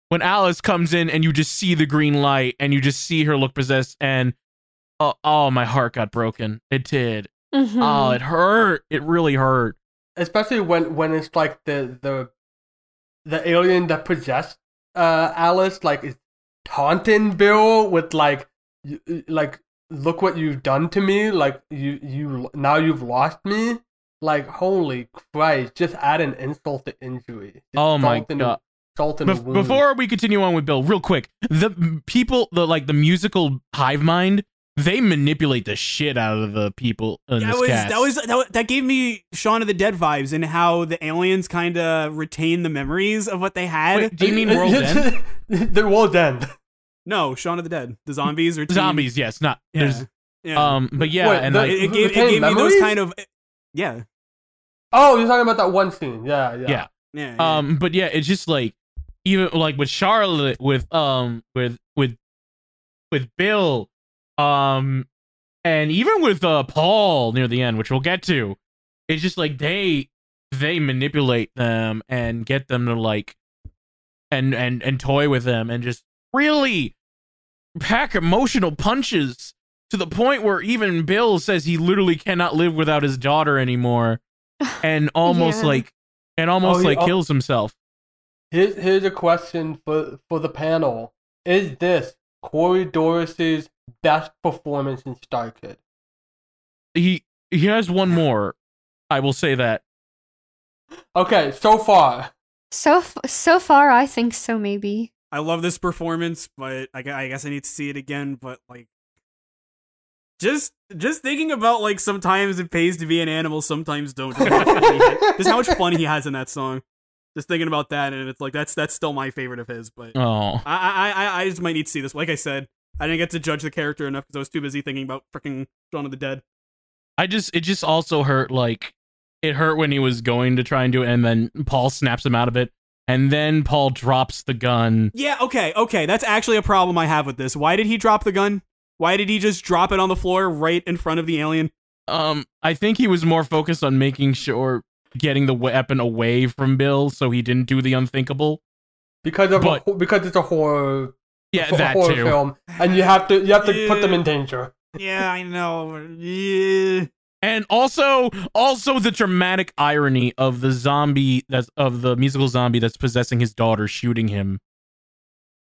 when Alice comes in and you just see the green light and you just see her look possessed and oh, oh my heart got broken. It did. Mhm. Oh, it hurt. It really hurt. especially when when it's like the the the alien that possessed uh Alice like is taunting Bill with like y- y- like look what you've done to me like you you now you've lost me like holy Christ just add an insult to injury Just Oh my god. insult Bef- before we continue on with Bill, real quick, the people, the like the musical hive mind, they manipulate the shit out of the people in that this was cast. that was that, wa- that gave me Shaun of the Dead vibes and how the aliens kind of retain the memories of what they had. Wait, do you mean World End? the World end no, Shaun of the Dead. The zombies retain. Zombies, yes, not Yeah. there's yeah. um, but yeah, Wait, and the- like, it, it gave, it retained gave me those kind of yeah oh you're talking about that one scene yeah yeah, yeah. yeah. yeah. Um, but yeah, it's just like even like with Charlotte, with um, with with with Bill, um, and even with uh Paul near the end, which we'll get to. It's just like they they manipulate them and get them to like and and and toy with them and just really pack emotional punches to the point where even Bill says he literally cannot live without his daughter anymore and almost Yeah. like and almost Oh, like oh. kills himself. Here's here's a question for for the panel: Is this Corey Dorris's best performance in Star Kid? He he has one more. I will say that. Okay, so far. So f- so far, I think so. Maybe. I love this performance, but I, I guess I need to see it again. But like, just just thinking about like sometimes it pays to be an animal, sometimes don't. Just how much fun he just how much fun he has in that song. Just thinking about that, and it's like that's that's still my favorite of his. But Oh, I I I, I just might need to see this. Like I said, I didn't get to judge the character enough because I was too busy thinking about freaking Dawn of the Dead. I just it just also hurt like it hurt when he was going to try and do it and then Paul snaps him out of it and then Paul drops the gun. Yeah, okay, okay. That's actually a problem I have with this. Why did he drop the gun? Why did he just drop it on the floor right in front of the alien? Um I think he was more focused on making sure getting the weapon away from Bill so he didn't do the unthinkable. Because of But- a, because it's a horror, Yeah, a that horror too. film, and you have to you have to put them in danger. Yeah, I know. Yeah. And also also the dramatic irony of the zombie that's of the musical zombie that's possessing his daughter shooting him.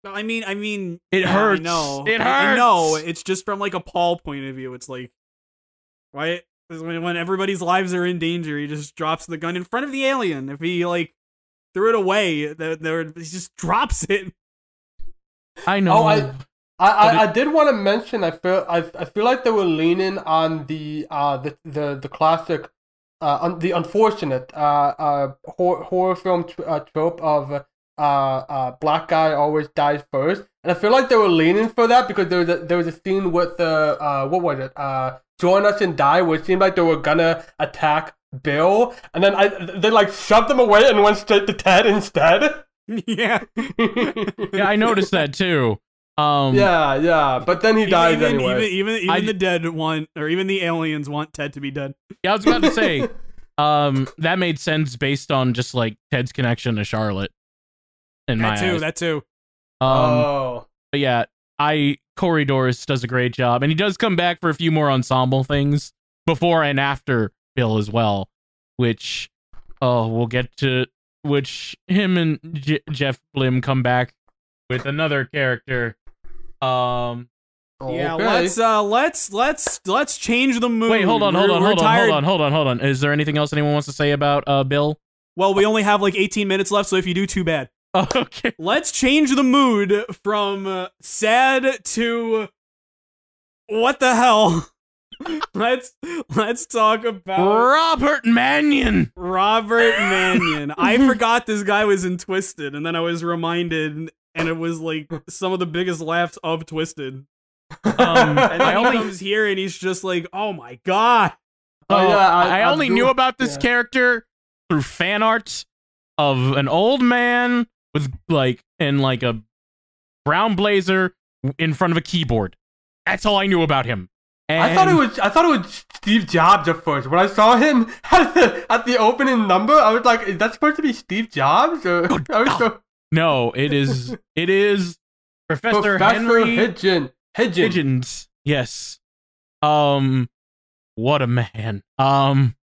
No, I mean, I mean, It yeah, hurts. no know. It I, I know. It's just from like a Paul point of view. It's like, why? When, when everybody's lives are in danger, he just drops the gun in front of the alien. If he like threw it away, there, there he just drops it. I know. Oh, I, I, I, I did want to mention. I feel I, I feel like they were leaning on the uh the the, the classic, uh un, the unfortunate uh uh horror, horror film tr- uh, trope of uh uh black guy always dies first, and I feel like they were leaning for that because there was a there was a scene with the uh what was it uh join us and die where it seemed like they were gonna attack Bill, and then I they like shoved them away and went straight to Ted instead. yeah. yeah, I noticed that too. Um Yeah, yeah, but then he dies even, anyway. Even even, even I- the dead want, or even the aliens want Ted to be dead. Yeah, I was about to say, um, that made sense based on just like Ted's connection to Charlotte, in my that too. eyes. That too. um, oh, but yeah, I Corey Dorris does a great job, and he does come back for a few more ensemble things before and after Bill as well, which oh we'll get to which him and J- Jeff Blim come back with another character. Um, Yeah, okay. let's uh let's let's let's change the mood. wait, hold on, hold We're- on, we're hold on, tired. hold on, hold on, hold on. Is there anything else anyone wants to say about uh Bill? Well, we only have like 18 minutes left, so if you do, too bad. Okay. Let's change the mood from uh, sad to what the hell. let's let's talk about Robert Manion. Robert Manion. I forgot this guy was in Twisted, and then I was reminded, and it was like some of the biggest laughs of Twisted. Um, And I then he only comes here, and he's just like, "Oh my god!" Oh, Oh, yeah, I, I- only Abdul- knew about this yeah. character through fan art of an old man with like in like a brown blazer in front of a keyboard. That's all I knew about him. And I thought it was I thought it was Steve Jobs at first. When I saw him at the, at the opening number, I was like, "Is that supposed to be Steve Jobs?" Or, I was so, no, it is it is Professor, Professor Henry Hidgen. Hidgen. Higgins. Yes. Um what a man. Um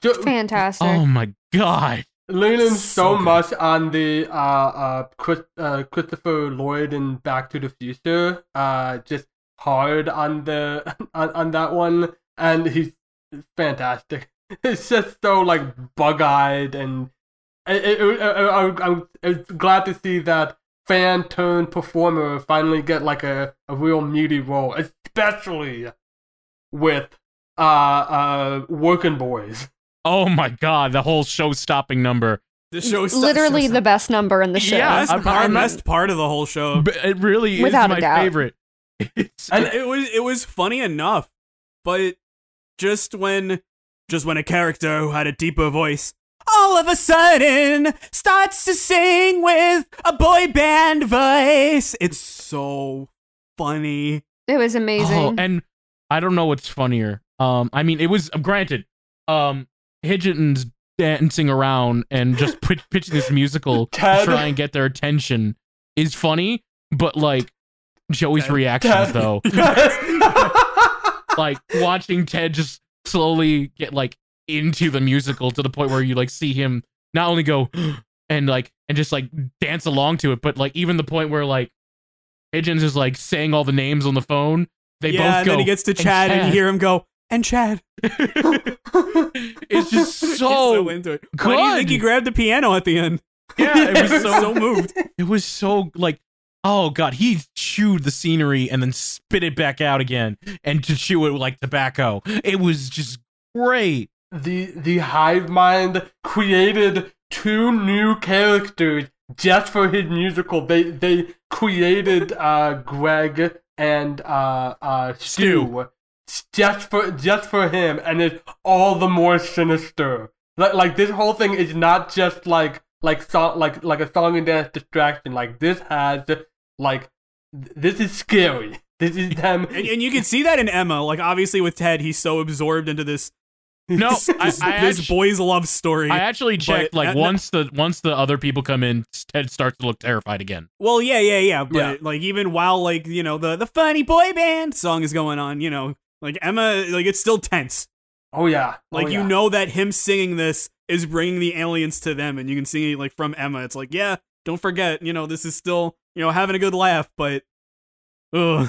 Jo- Fantastic. oh my god. leaning So so, much on the uh uh, Chris, uh Christopher Lloyd in Back to the Future, uh just hard on the on, on that one, and he's fantastic. It's just so like bug eyed, and I, I, I'm, I'm glad to see that fan turned performer finally get like a, a real meaty role, especially with uh uh working boys. Oh my god, the whole show stopping number. The show Literally the best number in the show. Yeah, best I'm- part, best part of the whole show. But it really Without is a my doubt. favorite. It's And- it was it was funny enough, but just when just when a character who had a deeper voice all of a sudden starts to sing with a boy band voice, it's so funny. It was amazing. Oh, and I don't know what's funnier. Um, I mean, it was granted. Um, Hitchens dancing around and just pitch, pitching this musical to try and get their attention is funny, but like Joey's Ted. reactions Ted. though, like watching Ted just slowly get like into the musical to the point where you like see him not only go and like and just like dance along to it, but like even the point where like Hitchens is like saying all the names on the phone. They yeah, both and go. then he gets to "And Chad, and you hear him go, and Chad. it's just He's so into it. Why do you think he grabbed the piano at the end? yeah. It was was so so moved. it was so like oh god he chewed the scenery and then spit it back out again and to chew it like tobacco. It was just great. The the hive mind created two new characters just for his musical. They they created uh Greg and uh uh Stu just for just for him, and it's all the more sinister. Like like this whole thing is not just like like song like like a song and dance distraction. Like this has like this is scary. This is them. And, and you can see that in Emma. Like obviously with Ted, he's so absorbed into this. No, this, I- I this actu- boys' love story. I actually checked But- like uh, no- once the once the other people come in, Ted starts to look terrified again. Well, yeah, yeah, yeah, but Yeah. like even while like you know the the funny boy band song is going on, you know, like Emma, like it's still tense. Oh yeah. Like oh, you yeah. know that him singing this is bringing the aliens to them, and you can see it like from Emma. It's like, yeah, don't forget, you know, this is still you know having a good laugh, but ugh.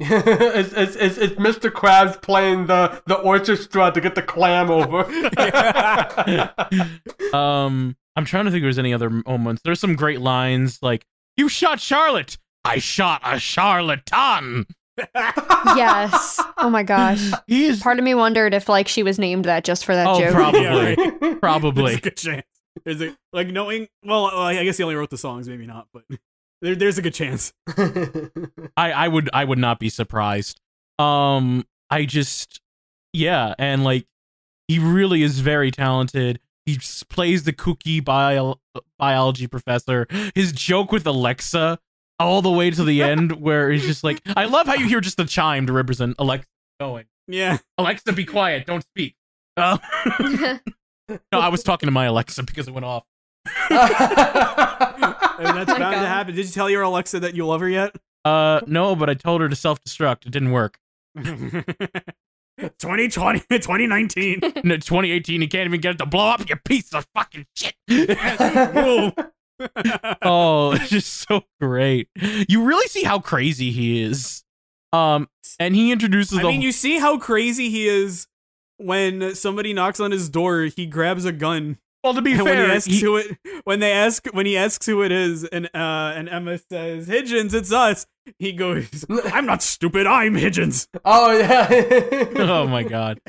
It's, it's, it's, it's Mr. Krabs playing the, the orchestra to get the clam over. Um, I'm trying to think if there's any other moments. There's some great lines like "You shot Charlotte. I shot a charlatan." yes. Oh my gosh. He is Part of me wondered if like she was named that just for that Oh, joke. probably. Yeah, right. There's probably. a good chance. Is it like knowing. Well, I guess he only wrote the songs, maybe not, but there, there's a good chance. I I would I would not be surprised. Um, I just yeah, and like he really is very talented. He plays the kooky bio- biology professor. His joke with Alexa all the way to the end, where he's just like, I love how you hear just the chime to represent Alexa going. Yeah, Alexa, be quiet, don't speak. Uh, no, I was talking to my Alexa because it went off. happened? Did you tell your Alexa that you love her yet? Uh, no, but I told her to self destruct. It didn't work. 2020, 2019. No, 2018, you can't even get it to blow up. You piece of fucking shit. Oh, it's just so great. You really see how crazy he is. Um, and he introduces I the mean, you see how crazy he is when somebody knocks on his door. He grabs a gun, well. To be and when fair, he asks he- who it, when they ask, when he asks who it is, and uh, and Emma says, "Higgins, it's us." He goes, "I'm not stupid. I'm Higgins." oh yeah. oh my god,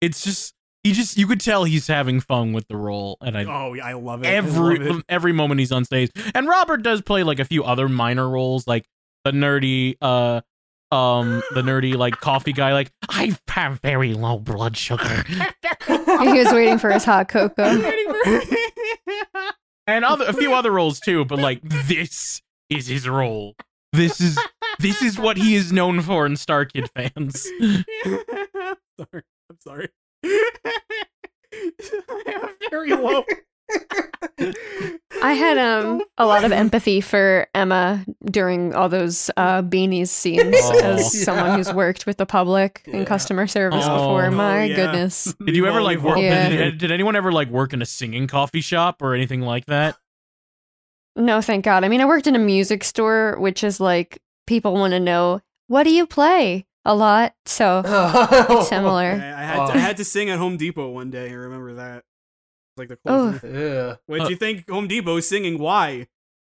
it's just he just you could tell he's having fun with the role, and I Oh, yeah, I love it. I love every it. every moment he's on stage. And Robert does play like a few other minor roles, like the nerdy, uh, um, the nerdy like coffee guy. Like I have very low blood sugar, he was waiting for his hot cocoa. and other a few other roles too. But like this is his role. This is this is what he is known for in Star Kid fans. sorry. I'm sorry. I'm very low. I had um a lot of empathy for Emma during all those uh beanies scenes Oh. as someone who's worked with the public in customer service Oh. before. Oh, My yeah. goodness. Did you ever like work? Yeah. Did, did anyone ever like work in a singing coffee shop or anything like that? No, thank God. I mean, I worked in a music store, which is like people want to know what do you play a lot. So it's I, similar. I had Oh. to, I had to sing at Home Depot one day. I remember that. It's like the Oh. closest. Yeah. What Uh, do you think Home Depot singing? Why?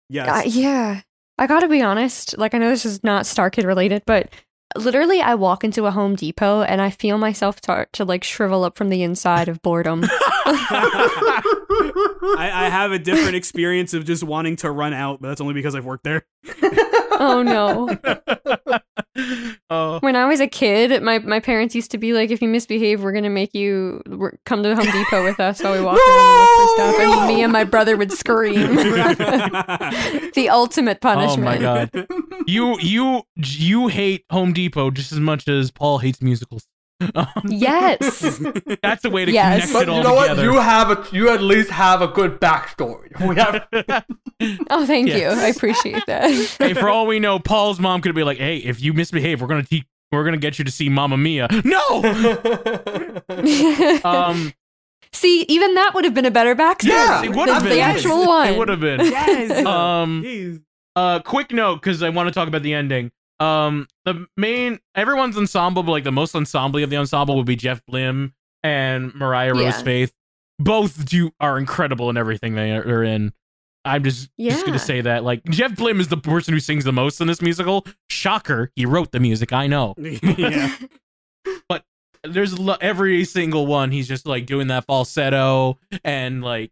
Yes. Uh, yeah. I gotta be honest. Like, I know this is not Star Kid related, but literally, I walk into a Home Depot and I feel myself start to like shrivel up from the inside of boredom. I, I have a different experience of just wanting to run out, but that's only because I've worked there. oh no. Oh, When I was a kid, my, my parents used to be like, if you misbehave, we're gonna make you we're- come to Home Depot with us while we walk around and look for stuff. And me and my brother would scream. the ultimate oh punishment. oh punishment. my god! You you you hate Home Depot just as much as Paul hates musicals. Yes. That's the way to Yes. connect But it all you know what? together. You have a you at least have a good backstory. We have Oh, thank Yes. you. I appreciate that. hey, for all we know, Paul's mom could be like, "Hey, if you misbehave, we're gonna te- we're gonna get you to see Mamma Mia." No. Um. See, even that would have been a better backstory. Yeah, it would have been the actual one. It would have been. yes. Um, Jeez. Uh, quick note because I want to talk about the ending. Um, the main everyone's ensemble, but like the most ensemble of the ensemble would be Jeff Blim and Mariah Yeah. Rose Faith. Both do are incredible in everything they are are in. I'm just just gonna say that like Jeff Blim is the person who sings the most in this musical. Shocker, he wrote the music. I know. yeah. But there's lo- every single one. He's just like doing that falsetto and like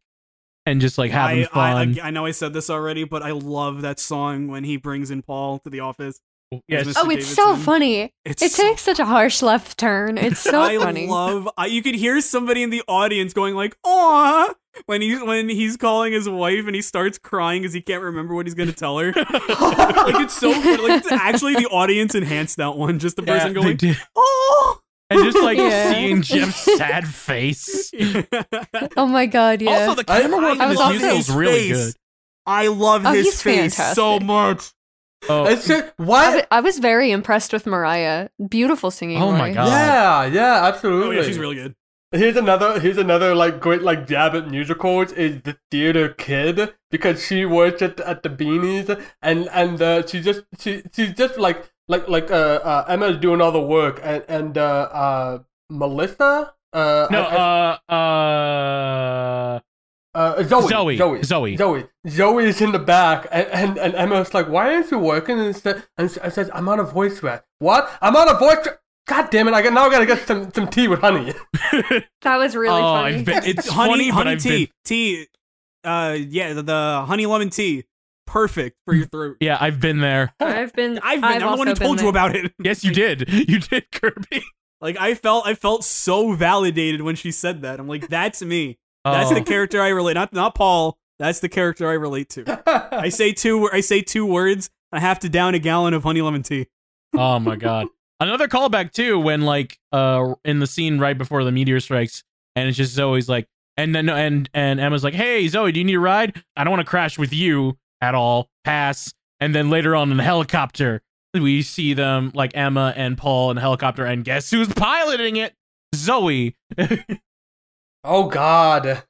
and just like having I, fun. I, I know I said this already, but I love that song when he brings in Paul to the office. Yes. Mr. Oh, it's so funny. It's It so takes such a harsh left turn. It's so I funny. love. I, you could hear somebody in the audience going like, "Aw," when he's when he's calling his wife and he starts crying because he can't remember what he's gonna tell her. like it's so funny. Like it's actually the audience enhanced that one. Just the person they going, "Oh." and just like Yeah. seeing Jeff's sad face. oh my god, yeah. Also, the camera work in this love musical is really good. I love Oh, his he's face so much. Oh, it's just I, why. was very impressed with Mariah. Beautiful singing. Oh my voice. God. Yeah, yeah, absolutely. Oh absolutely. yeah, she's really good. Here's another here's another like great like jab at musicals is the theater kid because she works at at the beanies and and uh, she just she she's just like like like uh, uh Emma's doing all the work and and uh uh Melissa uh no, I- I- uh, uh, uh Zoe Zoe, Zoe Zoe. Zoe Zoe is in the back and and, and Emma's like why aren't you working and sa- and I says I'm on a voice rest what I'm on a voice re- God damn it! I got now. I gotta get some, some tea with honey. That was really oh, funny. Been, it's honey, funny, but honey I've tea, been, tea. Uh, yeah, the, the honey lemon tea, perfect for your throat. yeah, I've been there. I've been. I've been. I'm the one who also been told you about it. Yes, you did. You did, Kirby. Like I felt, I felt so validated when she said that. I'm like, that's me. That's Oh. the character I relate. Not not Paul. That's the character I relate to. I say two. I say two words. I have to down a gallon of honey lemon tea. oh my god. Another callback too, when like uh in the scene right before the meteor strikes, and it's just Zoe's like, and then and and Emma's like, "Hey Zoe, do you need a ride? I don't want to crash with you at all." pass, and then later on in the helicopter, we see them like Emma and Paul in the helicopter, and guess who's piloting it? Zoe. Oh God.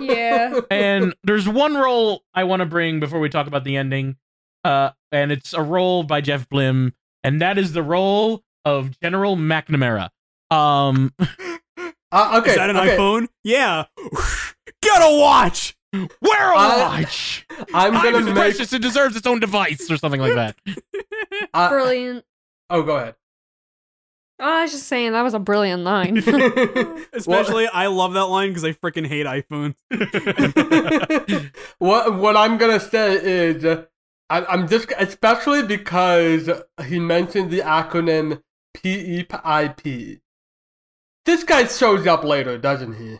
Yeah. and there's one role I want to bring before we talk about the ending, uh, and it's a role by Jeff Blim, and that is the role of General McNamara. Um, Uh, okay. Is that an okay. iPhone? Yeah. Get a watch. wear a I- watch. I'm Time gonna is make. precious; it deserves its own device, or something like that. uh, Brilliant. oh, go ahead. Oh, I was just saying that was a brilliant line. Especially, I love that line because I freaking hate iPhones. what what I'm gonna say is, uh, I, I'm just especially because he mentioned the acronym PEIP. This guy shows up later, doesn't he?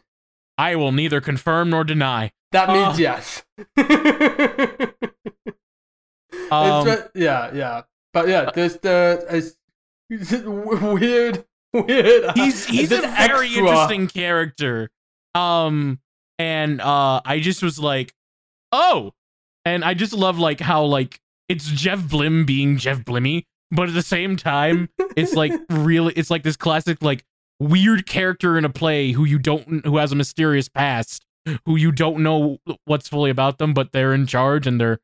I will neither confirm nor deny. That means Uh. yes. Um, It's, uh, yeah, yeah, but yeah, there's the it's, weird, weird. he's he's a very extra- interesting character. Um and uh i just was like oh! And i just love like how like it's jeff blim being jeff blimmy but at the same time it's like really it's like this classic like weird character in a play who you don't who has a mysterious past who you don't know what's fully about them but they're in charge and they're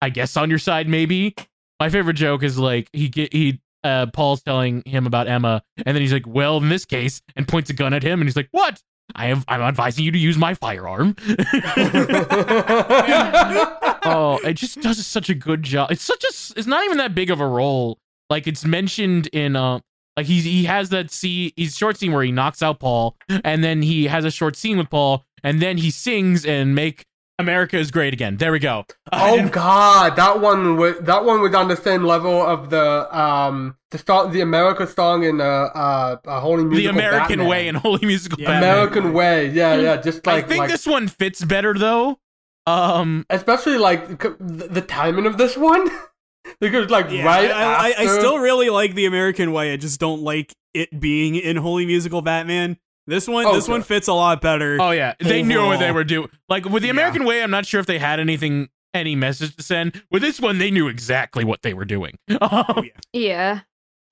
i guess on your side maybe? My favorite joke is like he get he uh paul's telling him about emma and then he's like well in this case and points a gun at him and he's like what? I have i'm advising you to use my firearm. Oh it just does such a good job. It's such a. it's not even that big of a role. Like it's mentioned in uh like he's he has that scene he's short scene where he knocks out paul and then he has a short scene with paul and then he sings and make america is great again there we go I Oh God, that one was that one was on the same level of the um the song, the America song in uh uh, uh Holy the american Batman. way and holy musical Yeah. Batman. American Way, yeah, yeah, just like i think like, this one fits better though um especially like the, the timing of this one because like Yeah, right I, I, I still really like the American way. I just don't like it being in Holy Musical Batman. This one, Oh, this one fits a lot better. Oh yeah, they knew what they were doing. Like with the Yeah. American Way, I'm not sure if they had anything, any message to send. With this one, they knew exactly what they were doing. Oh, yeah. yeah.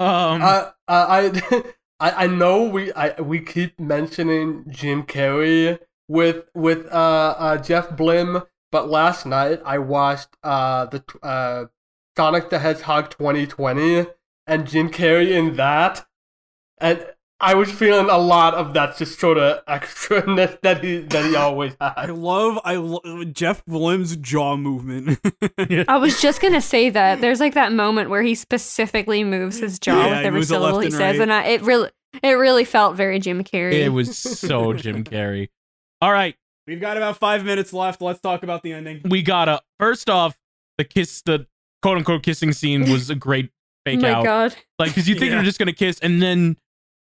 um, Uh, uh, I, I I know we I we keep mentioning Jim Carrey with with uh, uh Jeff Blim, but last night I watched uh the uh Sonic the Hedgehog 2020 and Jim Carrey in that, and I was feeling a lot of that just sort of extraness that he that he always I love I lo- Jeff Blim's jaw movement. I was just gonna say that there's like that moment where he specifically moves his jaw Yeah, with every moves it left syllable he and says, right. and I, it really, it really felt very Jim Carrey. it was so Jim Carrey. All right, We've got about five minutes left. Let's talk about the ending. we gotta first off the kiss, the quote unquote kissing scene was a great oh fake my out. god. Like because you think Yeah. they're just gonna kiss, and then,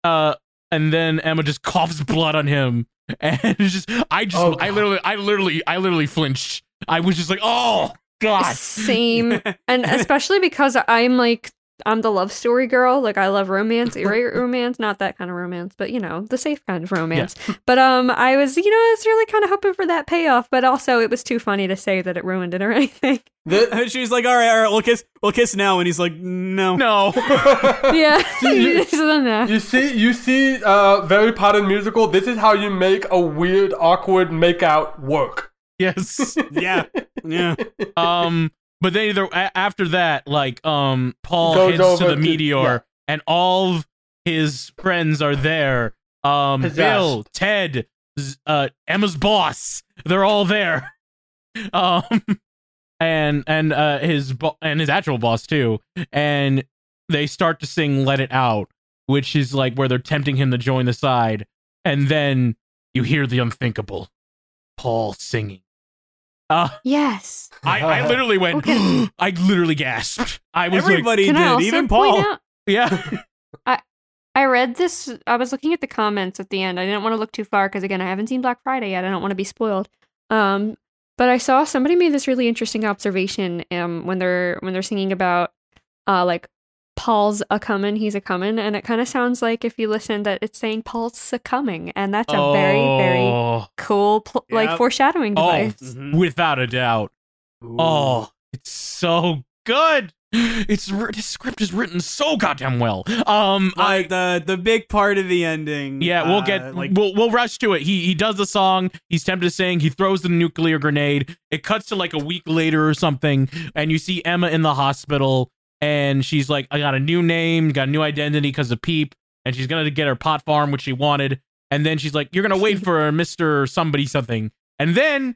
uh, and then Emma just coughs blood on him, and it's just I just Oh, I literally I literally I literally flinched. I was just like, oh god. Same, and especially because I'm like I'm the love story girl. Like I love romance, right? romance, not that kind of romance, but you know the safe kind of romance. But um, I was you know I was really kind of hoping for that payoff, but also it was too funny to say that it ruined it or anything. The- She's like, all right, all right, we'll kiss, we'll kiss now, and he's like, no. No. yeah, You- So then, You see, you see, uh, very Potter musical. This is how you make a weird, awkward makeout work. yes. Yeah, yeah. um but then either after that like um paul Goes heads to the to- meteor yeah. and all of his friends are there. Um Possessed. bill ted uh emma's boss. They're all there. Um and and uh his bo- and his actual boss too. And they start to sing let it out which is like where they're tempting him to join the side. And then you hear the unthinkable paul singing uh yes. I, I literally went. Okay. I literally gasped. I was like, Everybody Can I did, even Paul. out? like, "Yeah, I read this. I was looking at the comments at the end. I didn't want to look too far because again, I haven't seen Black Friday yet. I don't want to be spoiled. Um, but I saw somebody made this really interesting observation. Um, when they're when they're singing about, uh, like Paul's a coming, he's a coming, and it kind of sounds like if you listen that it's saying Paul's succumbing, and that's a very very Oh, cool pl- like Yep. foreshadowing Oh. device. Mhm. without a doubt. Oh, it's so good. It's wr- this script is written so goddamn well. Um, I Like the the big part of the ending. yeah, we'll uh, get like we'll we'll rush to it. He he does the song. He's tempted to sing. He throws the nuclear grenade. It cuts to like a week later or something, and you see Emma in the hospital, and she's like, "I got a new name, got a new identity because of Peep," and she's gonna get her pot farm, which she wanted. And then she's like, "You're gonna wait for Mister Somebody something," and then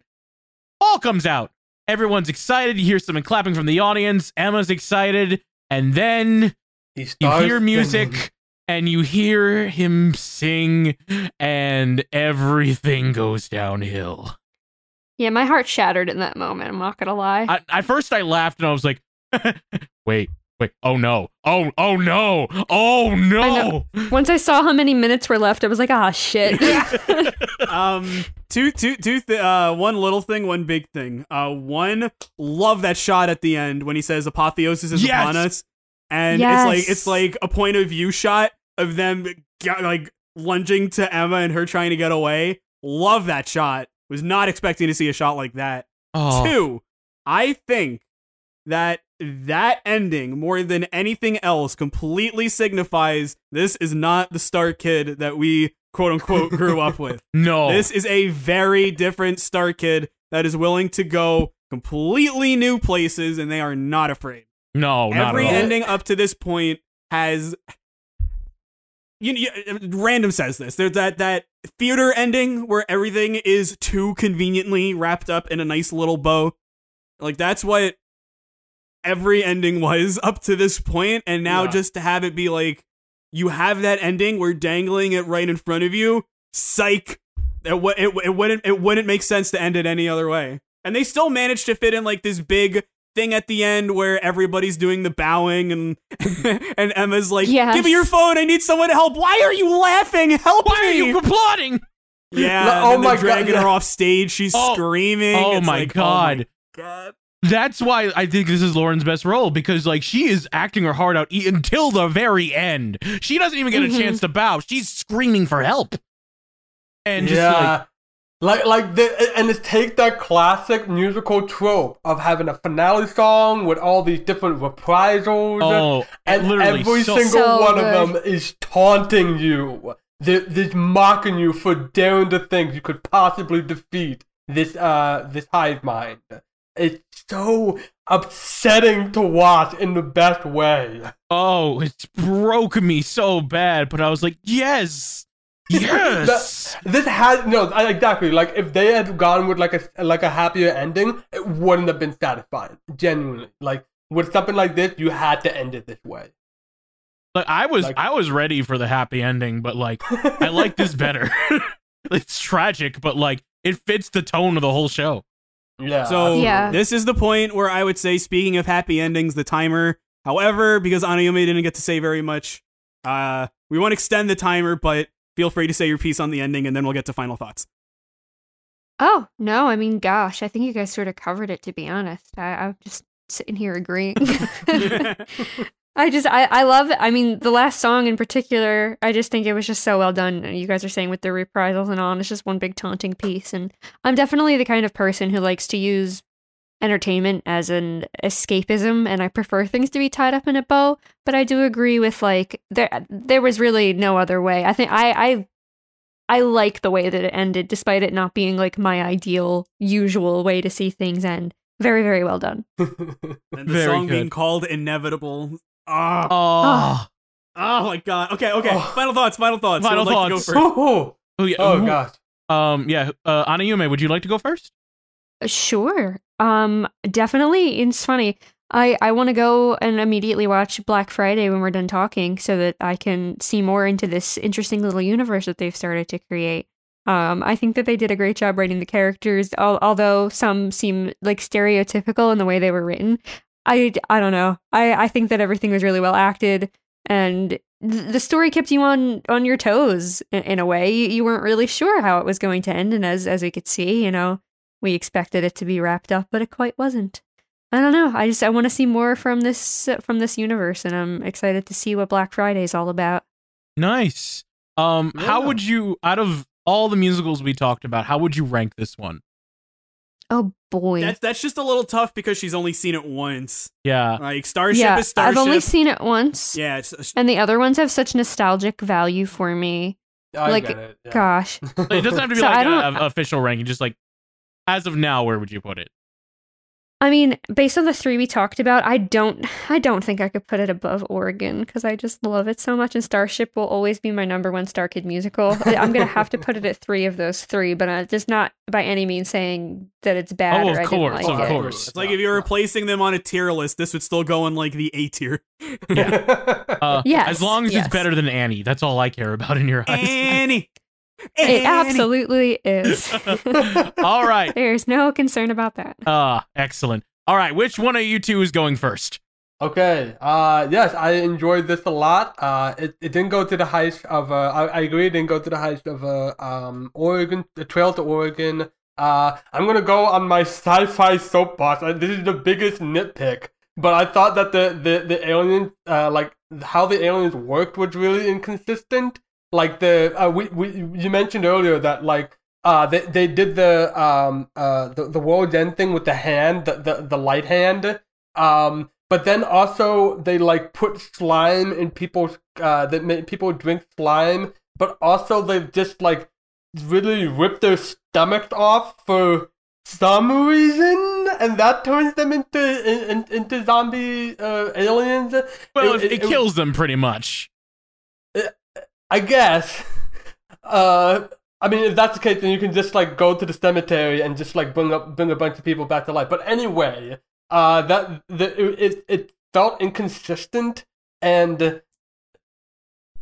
all comes out. Everyone's excited. You hear some clapping from the audience. Emma's excited, and then He you hear music singing. and you hear him sing and everything goes downhill Yeah, my heart shattered in that moment. I'm not gonna lie. I, at first i laughed and i was like wait wait oh no. Oh oh no. Oh no. Once I saw how many minutes were left, I was like, ah, shit. um two two two th- uh one little thing one big thing. Uh one love that shot at the end when he says apotheosis is Yes! upon us. And Yes. it's like it's like a point of view shot of them g- like lunging to emma and her trying to get away. Love that shot. Was not expecting to see a shot like that. Oh, Two, I think that that ending more than anything else completely signifies this is not the Star Kid that we quote unquote grew up with. no This is a very different Star Kid that is willing to go completely new places and they are not afraid. no not Every ending up to this point has you, you uh, random says this. There's that that theater ending where everything is too conveniently wrapped up in a nice little bow. Like that's what every ending was up to this point and now Yeah. just to have it be like you have that ending we're dangling it right in front of you psych it, w- it, it wouldn't it wouldn't make sense to end it any other way and they still managed to fit in like this big thing at the end where everybody's doing the bowing and and Emma's like Yes. give me your phone I need someone to help why are you laughing help me! why are me you plotting yeah No, and oh then they're my God, dragging her off stage she's Oh, screaming oh It's my like, oh God. God that's why i think this is lauren's best role because like she is acting her heart out e- until the very end she doesn't even get Mhm. a chance to bow she's screaming for help and just like yeah. Like, like, the, and it's take that classic musical trope of having a finale song with all these different reprisals, oh and literally every so- single So one good. of them is taunting you. They're, they're mocking you for daring to think you could possibly defeat this, uh, this hive mind. It's so upsetting to watch in the best way. Oh, it broke me so bad, but I was like, yes, yes. This has no exactly like if they had gone with like a like a happier ending, it wouldn't have been satisfying. Genuinely, like with something like this, you had to end it this way. like I was, like- I was ready for the happy ending, but like I like this better. it's tragic, but like it fits the tone of the whole show. Yeah. So Yeah. this is the point where I would say, speaking of happy endings, the timer. However, because Anayumi didn't get to say very much, uh, we won't extend the timer, but feel free to say your piece on the ending, and then we'll get to final thoughts. oh, no, I mean, gosh, I think you guys sort of covered it, to be honest. I, I'm just sitting here agreeing. I just I, I love it. I mean, the last song in particular, I just think it was just so well done. You guys are saying with the reprisals and all, and it's just one big taunting piece. And I'm definitely the kind of person who likes to use entertainment as an escapism, and I prefer things to be tied up in a bow. But I do agree with like there there was really no other way. I think I I I like the way that it ended, despite it not being like my ideal usual way to see things end. Very very well done. and the Very song being called "Inevitable." Ah, Oh, oh my god. Okay, okay. Oh. Final thoughts. Final thoughts. Who Final would like to go thoughts. first? oh, oh yeah. oh who- gosh. Um, yeah. Uh, Anayume, would you like to go first? Sure. Um definitely it's funny. I I want to go and immediately watch Black Friday when we're done talking so that I can see more into this interesting little universe that they've started to create. Um I think that they did a great job writing the characters al- although some seem like stereotypical in the way they were written. I I don't know. I I think that everything was really well acted and th- the story kept you on on your toes in, in a way. You, you weren't really sure how it was going to end and as as we could see, you know, we expected it to be wrapped up, but it quite wasn't. I don't know. I just I want to see more from this from this universe, and I'm excited to see what Black Friday is all about. Nice. Um, how would you, out of all the musicals we talked about, how would you rank this one? Oh boy. That's that's just a little tough because she's only seen it once. Yeah. Like Starship yeah, is Starship. I've only seen it once. yeah, it's, And the other ones have such nostalgic value for me. I Like, get it. yeah. Gosh. It doesn't have to be So like an official ranking. Just like as of now, where would you put it? I mean, based on the three we talked about, I don't I don't think I could put it above Oregon because I just love it so much and Starship will always be my number one Star Kid musical. I- I'm gonna have to put it at three of those three, but uh, just not by any means saying that it's bad Oh, or of I didn't course, like of it. course. it's like if you're placing them on a tier list, this would still go in like the A tier. Uh, Yes, As long as yes. it's better than Annie, that's all I care about in your eyes. Annie. It Annie. absolutely is. all right. There's no concern about that. Uh, excellent. All right. Which one of you two is going first? Okay. Uh, yes, I enjoyed this a lot. Uh, it, it didn't go to the heights of. Uh, I, I agree. It didn't go to the heights of. Uh, um, Oregon, the Trail to Oregon. Uh, I'm gonna go on my sci-fi soapbox. Uh, This is the biggest nitpick, but I thought that the the the aliens, uh, like how the aliens worked, was really inconsistent. Like the uh, we we you mentioned earlier that like uh they they did the um uh the the world's end thing with the hand the the, the light hand um but then also they like put slime in people's uh that made people drink slime but also they just like really rip their stomachs off for some reason and that turns them into in, in, into zombie uh, aliens Well, It- it, it- it it- kills them pretty much. I guess. Uh, I mean, if that's the case, then you can just like go to the cemetery and just like bring up bring a bunch of people back to life. But anyway, uh, that the it it, felt inconsistent and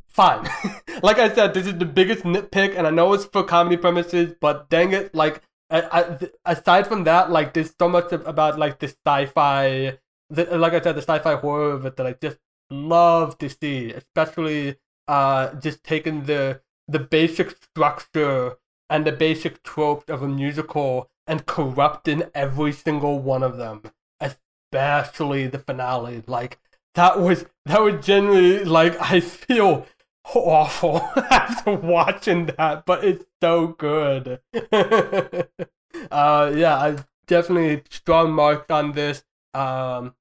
fine. like I said, this is the biggest nitpick, and I know it's for comedy premises, but dang it, like I, I, aside from that, like there's so much about like the sci-fi, the, like I said, the sci-fi horror of it that I just love to see, especially uh just taking the the basic structure and the basic tropes of a musical and corrupting every single one of them, especially the finale. Like that was that was genuinely like I feel awful after watching that, but it's so good. uh, yeah, I definitely strong marks on this. Um,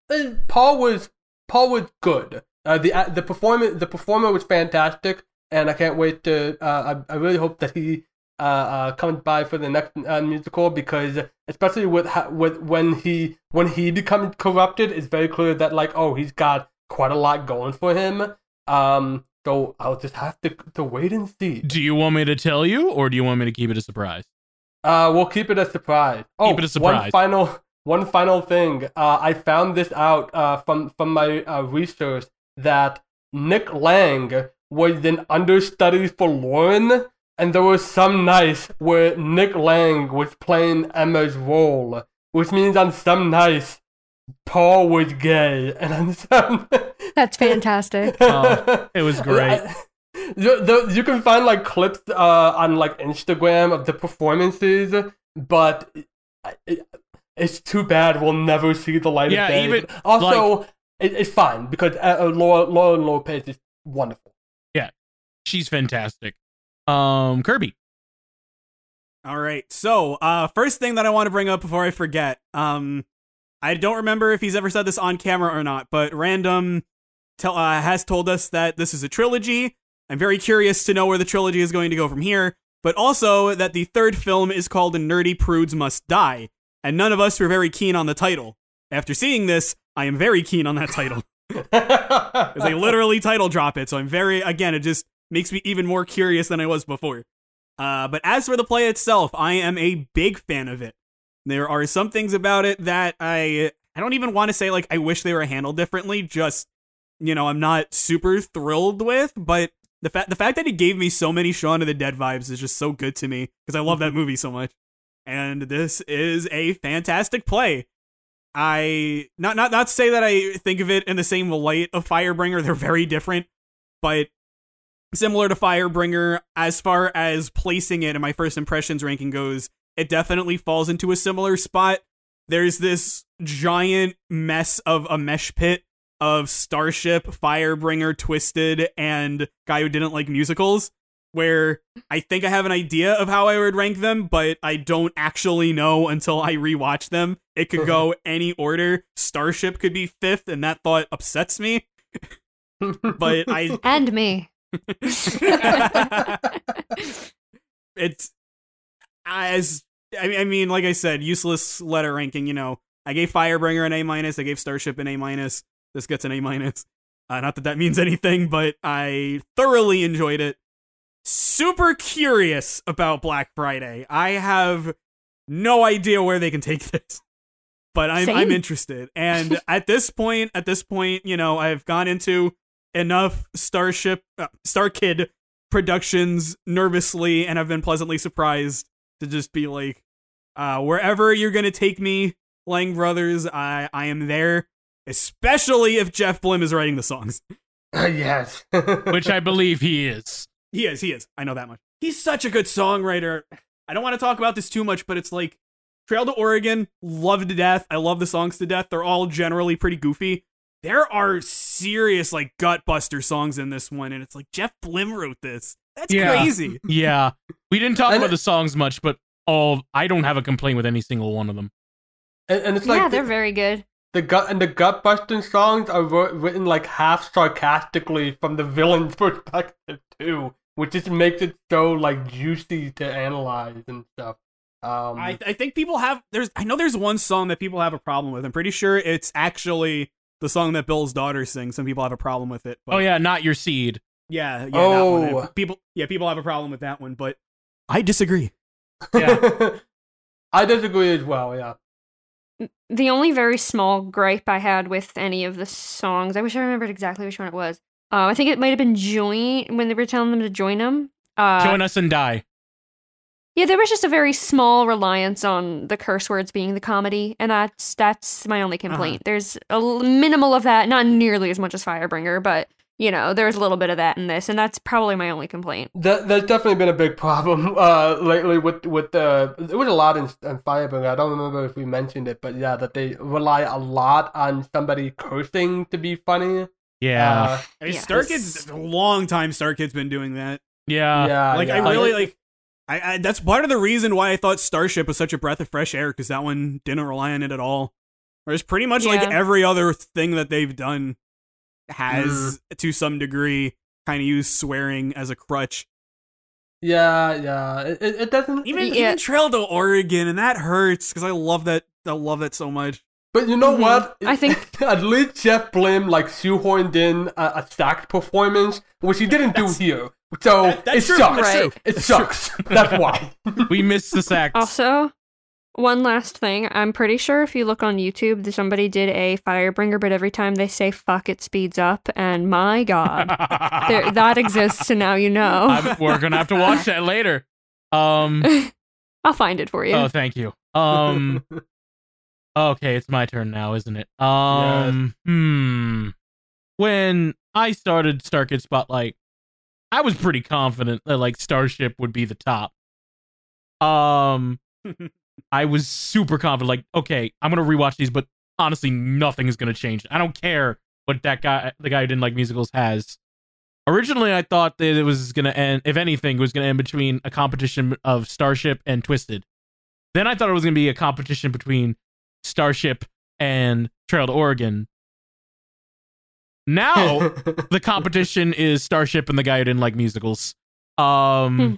Paul was Paul was good. Uh, the the performance the performer was fantastic, and I can't wait to. Uh, I I really hope that he uh, uh comes by for the next uh, musical because especially with ha- with when he when he becomes corrupted, it's very clear that like oh he's got quite a lot going for him. Um, so I'll just have to to wait and see. Do you want me to tell you, or do you want me to keep it a surprise? Uh, we'll keep it a surprise. Oh, Keep it a surprise. One final, one final thing. Uh, I found this out uh, from from my uh, research that Nick Lang was an understudy for Lauren, and there was some nights where Nick Lang was playing Emma's role, which means on some nights Paul was gay, and on some That's fantastic. Oh, it was great. You, the, you can find like clips uh, on like Instagram of the performances, but it, it's too bad we'll never see the light Yeah, of day. even, But also, it, it's fine because uh, uh, Lauren, Lauren Lopez is wonderful. Yeah, she's fantastic. Um, Kirby. All right. So, uh, first thing that I want to bring up before I forget, um, I don't remember if he's ever said this on camera or not, but Random tell, uh, has told us that this is a trilogy. I'm very curious to know where the trilogy is going to go from here, but also that the third film is called Nerdy Prudes Must Die, and none of us were very keen on the title. After seeing this, I am very keen on that title. Because they literally title drop it, so I'm very, again, it just makes me even more curious than I was before. Uh, but as for the play itself, I am a big fan of it. There are some things about it that I I don't even want to say like I wish they were handled differently. Just you know, I'm not super thrilled with, but the fact the fact that it gave me so many Shaun of the Dead vibes is just so good to me because I love that movie so much. And this is a fantastic play. I not not not to say that I think of it in the same light of Firebringer. They're very different, but similar to Firebringer as far as placing it in my first impressions ranking goes, it definitely falls into a similar spot. There's this giant mess of a mesh pit of Starship, Firebringer, Twisted, and guy who didn't like musicals. Where I think I have an idea of how I would rank them, but I don't actually know until I rewatch them. It could go any order. Starship could be fifth, and that thought upsets me. But I and me. it's as I mean, I mean, like I said, useless letter ranking. You know, I gave Firebringer an A minus. I gave Starship an A minus. This gets an A minus. Uh, not that that means anything, but I thoroughly enjoyed it. Super curious about Black Friday. I have no idea where they can take this, but I'm I'm interested. And at this point, at this point, you know, I've gone into enough Starship, uh, Star Kid productions nervously, and I've been pleasantly surprised to just be like, uh, wherever you're gonna take me, Lang Brothers, I I am there. Especially if Jeff Blim is writing the songs. yes. which I believe he is. He is, he is. I know that much. He's such a good songwriter. I don't want to talk about this too much, but it's like Trail to Oregon, love to death. I love the songs to death. They're all generally pretty goofy. There are serious like gutbuster songs in this one, and it's like Jeff Blim wrote this. That's Yeah. crazy. Yeah, we didn't talk about the songs much, but all I don't have a complaint with any single one of them. and, and it's like yeah, they're very good. The gut and the gut busting songs are written like half sarcastically from the villain's perspective too, which just makes it so like juicy to analyze and stuff. Um, I, I think people have there's I know there's one song that people have a problem with. I'm pretty sure it's actually the song that Bill's daughter sings. Some people have a problem with it. But Oh yeah, not your seed. yeah, yeah. That Oh. one. People, yeah, people have a problem with that one, but I disagree. Yeah, I disagree as well. Yeah. The only very small gripe I had with any of the songs, I wish I remembered exactly which one it was. Uh, I think it might have been join when they were telling them to join them. Uh, Join us and die. Yeah, there was just a very small reliance on the curse words being the comedy, and that's that's my only complaint. There's a l- minimal of that, not nearly as much as Firebringer, but you know, there's a little bit of that in this, and that's probably my only complaint. That, that's definitely been a big problem uh, lately with with the. There was a lot in, in Firebringer. I don't remember if we mentioned it, but yeah, that they rely a lot on somebody cursing to be funny. Yeah, Uh, I mean, Yeah. Star Kids, a long time Star Kids been doing that. yeah, yeah, like yeah. I really like. I, I that's part of the reason why I thought Starship was such a breath of fresh air because that one didn't rely on it at all. Whereas pretty much like every other thing that they've done has to some degree kind of used swearing as a crutch. Yeah, yeah. It, it, it doesn't. Even Yeah. even Trail to Oregon, and that hurts because I love that. I love that so much. But you know Mhm. what? I think- at least Jeff Blim like shoehorned in a, a sax performance, which he didn't do here. So That- that's it true, sucks. that's Right. true. It sucks. That's why. we missed the sack. Also, one last thing, I'm pretty sure if you look on YouTube, somebody did a Firebringer, but every time they say "fuck," it speeds up, and my god, there, that exists, and now you know. I'm- we're gonna have to watch that later. Um. I'll find it for you. Oh, thank you. Um. Okay, it's my turn now, isn't it? Um. Hmm. When I started Star Kid Spotlight, I was pretty confident that like Starship would be the top. Um. I was super confident. Like, okay, I'm gonna rewatch these, but honestly, nothing is gonna change. I don't care what that guy, the guy who didn't like musicals, has. Originally, I thought that it was gonna end. If anything, it was gonna end between a competition of Starship and Twisted. Then I thought it was gonna be a competition between Starship and Trail to Oregon. Now the competition is Starship and the guy who didn't like musicals. Um, Hmm.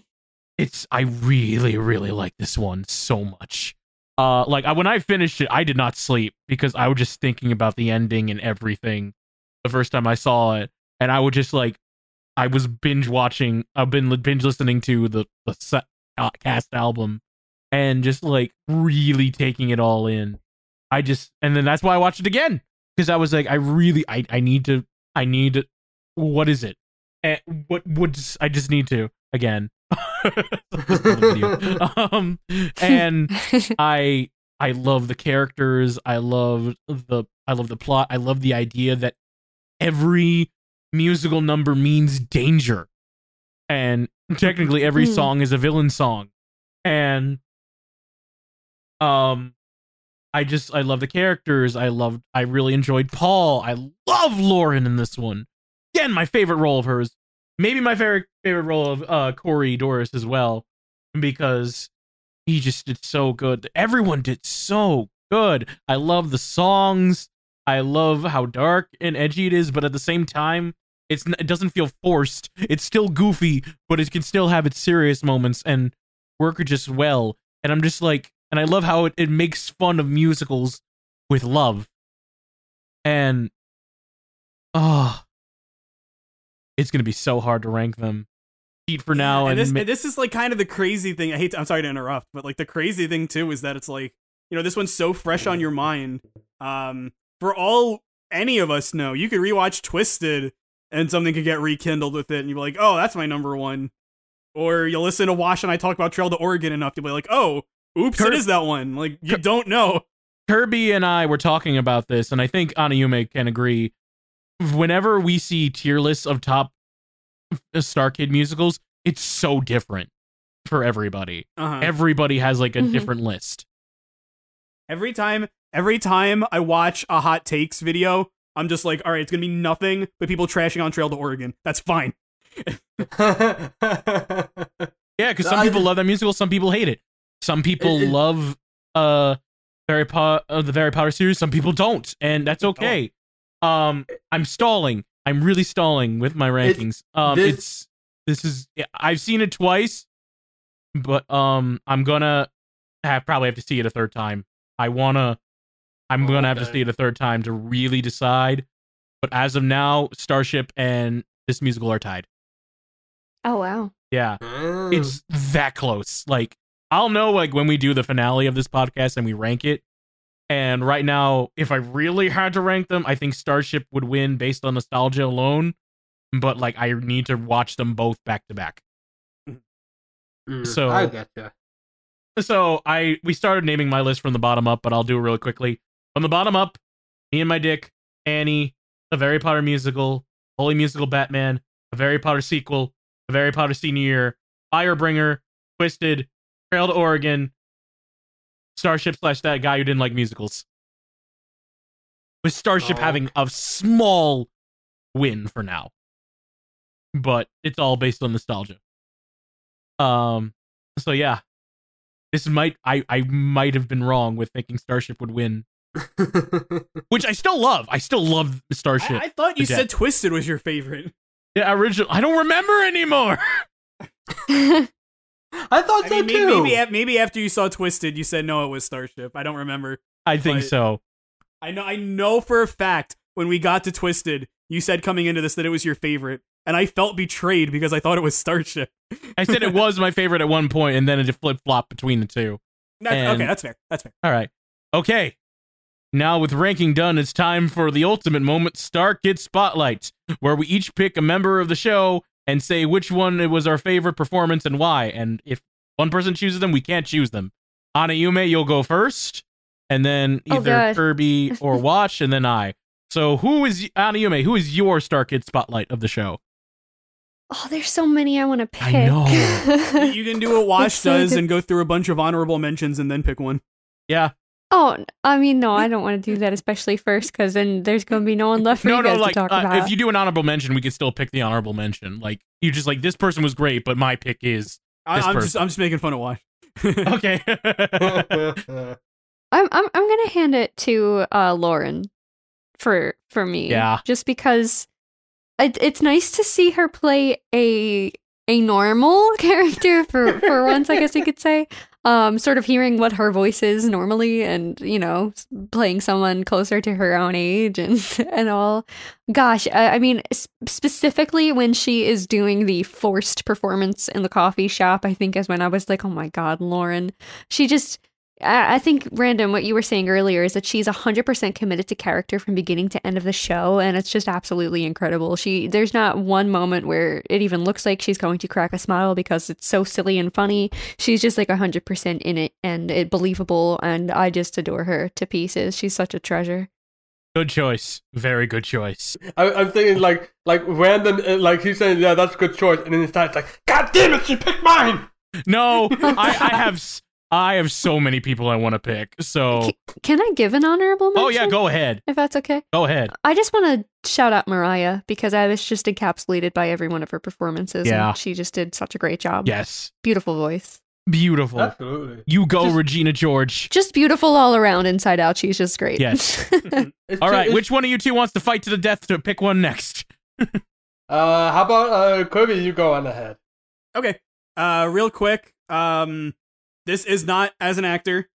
it's I really really like this one so much. Uh, like I, when I finished it, I did not sleep because I was just thinking about the ending and everything. The first time I saw it, and I would just like, I was binge watching. I've been binge listening to the the set, uh, cast album, and just like really taking it all in. I just and then that's why I watched it again because I was like, I really, I, I need to, I need to. What is it? And what would I just need to again? Just another video. um, and I I love the characters. I love the I love the plot. I love the idea that every musical number means danger. And technically every Hmm. song is a villain song. And um I just I love the characters. I love I really enjoyed Paul. I love Lauren in this one. Again, my favorite role of hers. maybe my favorite favorite role of uh Corey Dorris as well, because he just did so good. Everyone did so good. I love the songs. I love how dark and edgy it is, but at the same time, it's it doesn't feel forced. It's still goofy, but it can still have its serious moments and work just well. And I'm just like, and I love how it, it makes fun of musicals with love. And oh, it's gonna be so hard to rank them. Cheat for now, and, and, this ma- and this is like kind of the crazy thing. I hate. To, I'm sorry to interrupt, but like the crazy thing too is that it's like you know this one's so fresh on your mind. Um, for all any of us know, you could rewatch Twisted and something could get rekindled with it, and you'll be like, oh, that's my number one. Or you'll listen to Wash and I talk about Trail to Oregon enough, you'll be like, oh, oops, Kurt- it is that one. Like you don't know. Kirby and I were talking about this, and I think Anayume can agree. Whenever we see tier lists of top Star Kid musicals, it's so different for everybody. Uh-huh. Everybody has like a Mhm. different list. Every time, every time I watch a hot takes video, I'm just like, all right, it's gonna be nothing but people trashing on Trail to Oregon. That's fine. Yeah, because some people love that musical, some people hate it. Some people It- it- love uh Harry Potter, uh, the Harry Potter series. Some people don't, and that's okay. Um, I'm stalling. I'm really stalling with my rankings. Um, this- it's this is I've seen it twice, but um, I'm gonna have probably have to see it a third time. I wanna. I'm Oh, gonna have to see it a third time to really decide. But as of now, Starship and this musical are tied. Oh wow. Yeah Mm. it's that close. Like I'll know like when we do the finale of this podcast and we rank it. And right now, if I really had to rank them, I think Starship would win based on nostalgia alone. But like I need to watch them both back to back. Mm, so- I gotcha. So I we started naming my list from the bottom up, but I'll do it really quickly. From the bottom up, me and my dick, Annie, a Very Potter musical, Holy Musical Batman, a Very Potter sequel, a Very Potter senior year, Firebringer, Twisted, Trail to Oregon, Starship slash that guy who didn't like musicals. With Starship Oh. having a small win for now. But it's all based on nostalgia. Um so yeah. This might I I might have been wrong with thinking Starship would win. Which I still love. I still love Starship. I, I thought you said Twisted was your favorite. Yeah, original I don't remember anymore. I thought I so mean, too. maybe a- maybe after you saw Twisted, you said no, it was Starship. I don't remember. I think so. I know I know for a fact when we got to Twisted, you said coming into this that it was your favorite, and I felt betrayed because I thought it was Starship. I said it was my favorite at one point and then it just flip flop between the two. That's, And- okay, that's fair. That's fair. All right. Okay. Now, with ranking done, it's time for the ultimate moment Star Kid Spotlight, where we each pick a member of the show and say which one it was our favorite performance and why. And if one person chooses them, we can't choose them. Anayume, you'll go first, and then Oh, either God. Kirby or Watch, and then I. So, who is Anayume? Who is your Star Kid Spotlight of the show? oh, there's so many I want to pick. I know. You can do what Wash does and go through a bunch of honorable mentions and then pick one. Yeah. Oh, I mean, no, I don't want to do that, especially first, because then there's going to be no one left for No, you no, like to talk uh, about. if you do an honorable mention, we could still pick the honorable mention. Like you just like this person was great, but my pick is I, This I'm just person. I'm just making fun of why. okay. I'm I'm I'm gonna hand it to uh Lauren for for me. Yeah. Just because it, it's nice to see her play a a normal character for for once, I guess you could say. Um, sort of hearing what her voice is normally, and you know, playing someone closer to her own age and and all. Gosh, I, I mean, specifically when she is doing the forced performance in the coffee shop, I think is when I was like, oh my god, Lauren. She just I I think, Random, what you were saying earlier is that she's 100% committed to character from beginning to end of the show, and it's just absolutely incredible. She There's not one moment where it even looks like she's going to crack a smile because it's so silly and funny. She's just like 100% in it and it believable, and I just adore her to pieces. She's such a treasure. good choice. Very good choice. I, I'm thinking like like random uh, like he's saying yeah that's a good choice and then he starts like God damn it she picked mine. No, I, I have s- I have so many people I want to pick. So, K- Can I give an honorable mention? oh yeah, go ahead. If that's okay. Go ahead. I just want to shout out Mariah because I was just encapsulated by every one of her performances. Yeah. And she just did such a great job. Yes. Beautiful voice. Beautiful. Absolutely. You go, Just- Regina George. Just beautiful all around, inside out. She's just great. Yes. It's All ju- right, it's- which one of you two wants to fight to the death to pick one next? Uh, how about uh, Kirby? You go on ahead. Okay. Uh real quick. Um this is not as an actor,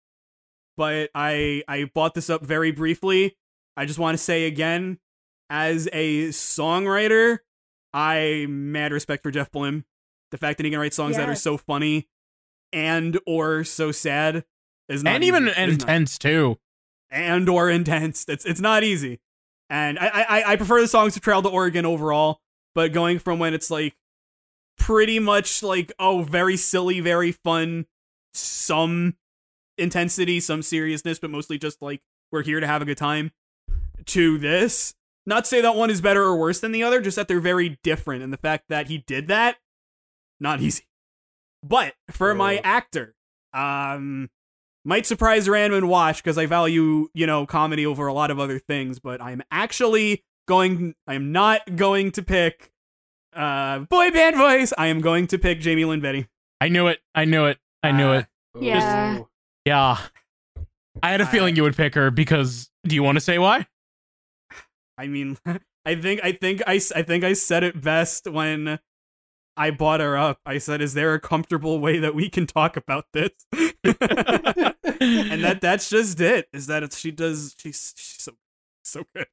but I I bought this up very briefly. I just want to say again, as a songwriter, I mad respect for Jeff Blim. The fact that he can write songs that are so funny and or so sad is not and even easy. It is not. intense too. and or intense. It's it's not easy. And I, I I prefer the songs to Trail to Oregon overall, but going from when it's like pretty much like oh very silly, very fun, some intensity, some seriousness, but mostly just like we're here to have a good time. To this, not to say that one is better or worse than the other, just that they're very different, and the fact that he did that, not easy. But for my actor, um, might surprise random watch because I value, you know, comedy over a lot of other things, but I'm actually going I am not going to pick uh boy band voice. I am going to pick Jaime Lyn Beatty. I knew it. I knew it. I knew it. Uh, yeah. Ooh. Yeah. I had a feeling you would pick her because do you want to say why? I mean, I think I think I, I think I said it best when I bought her up. I said, "Is there a comfortable way that we can talk about this?" and that that's just it. Is that it's, she does she's she's so so good.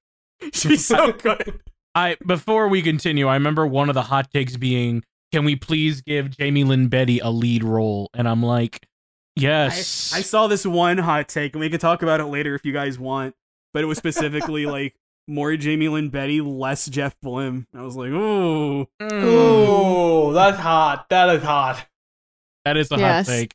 She's so good. I before we continue, I remember one of the hot takes being, "Can we please give Jaime Lyn Beatty a lead role?" And I'm like, "Yes." I saw this one hot take, and we can talk about it later if you guys want. But it was specifically like more Jaime Lyn Beatty, less Jeff Blim. I was like, ooh, Mm, Ooh, that's hot. That is hot. that is a Yes. hot take.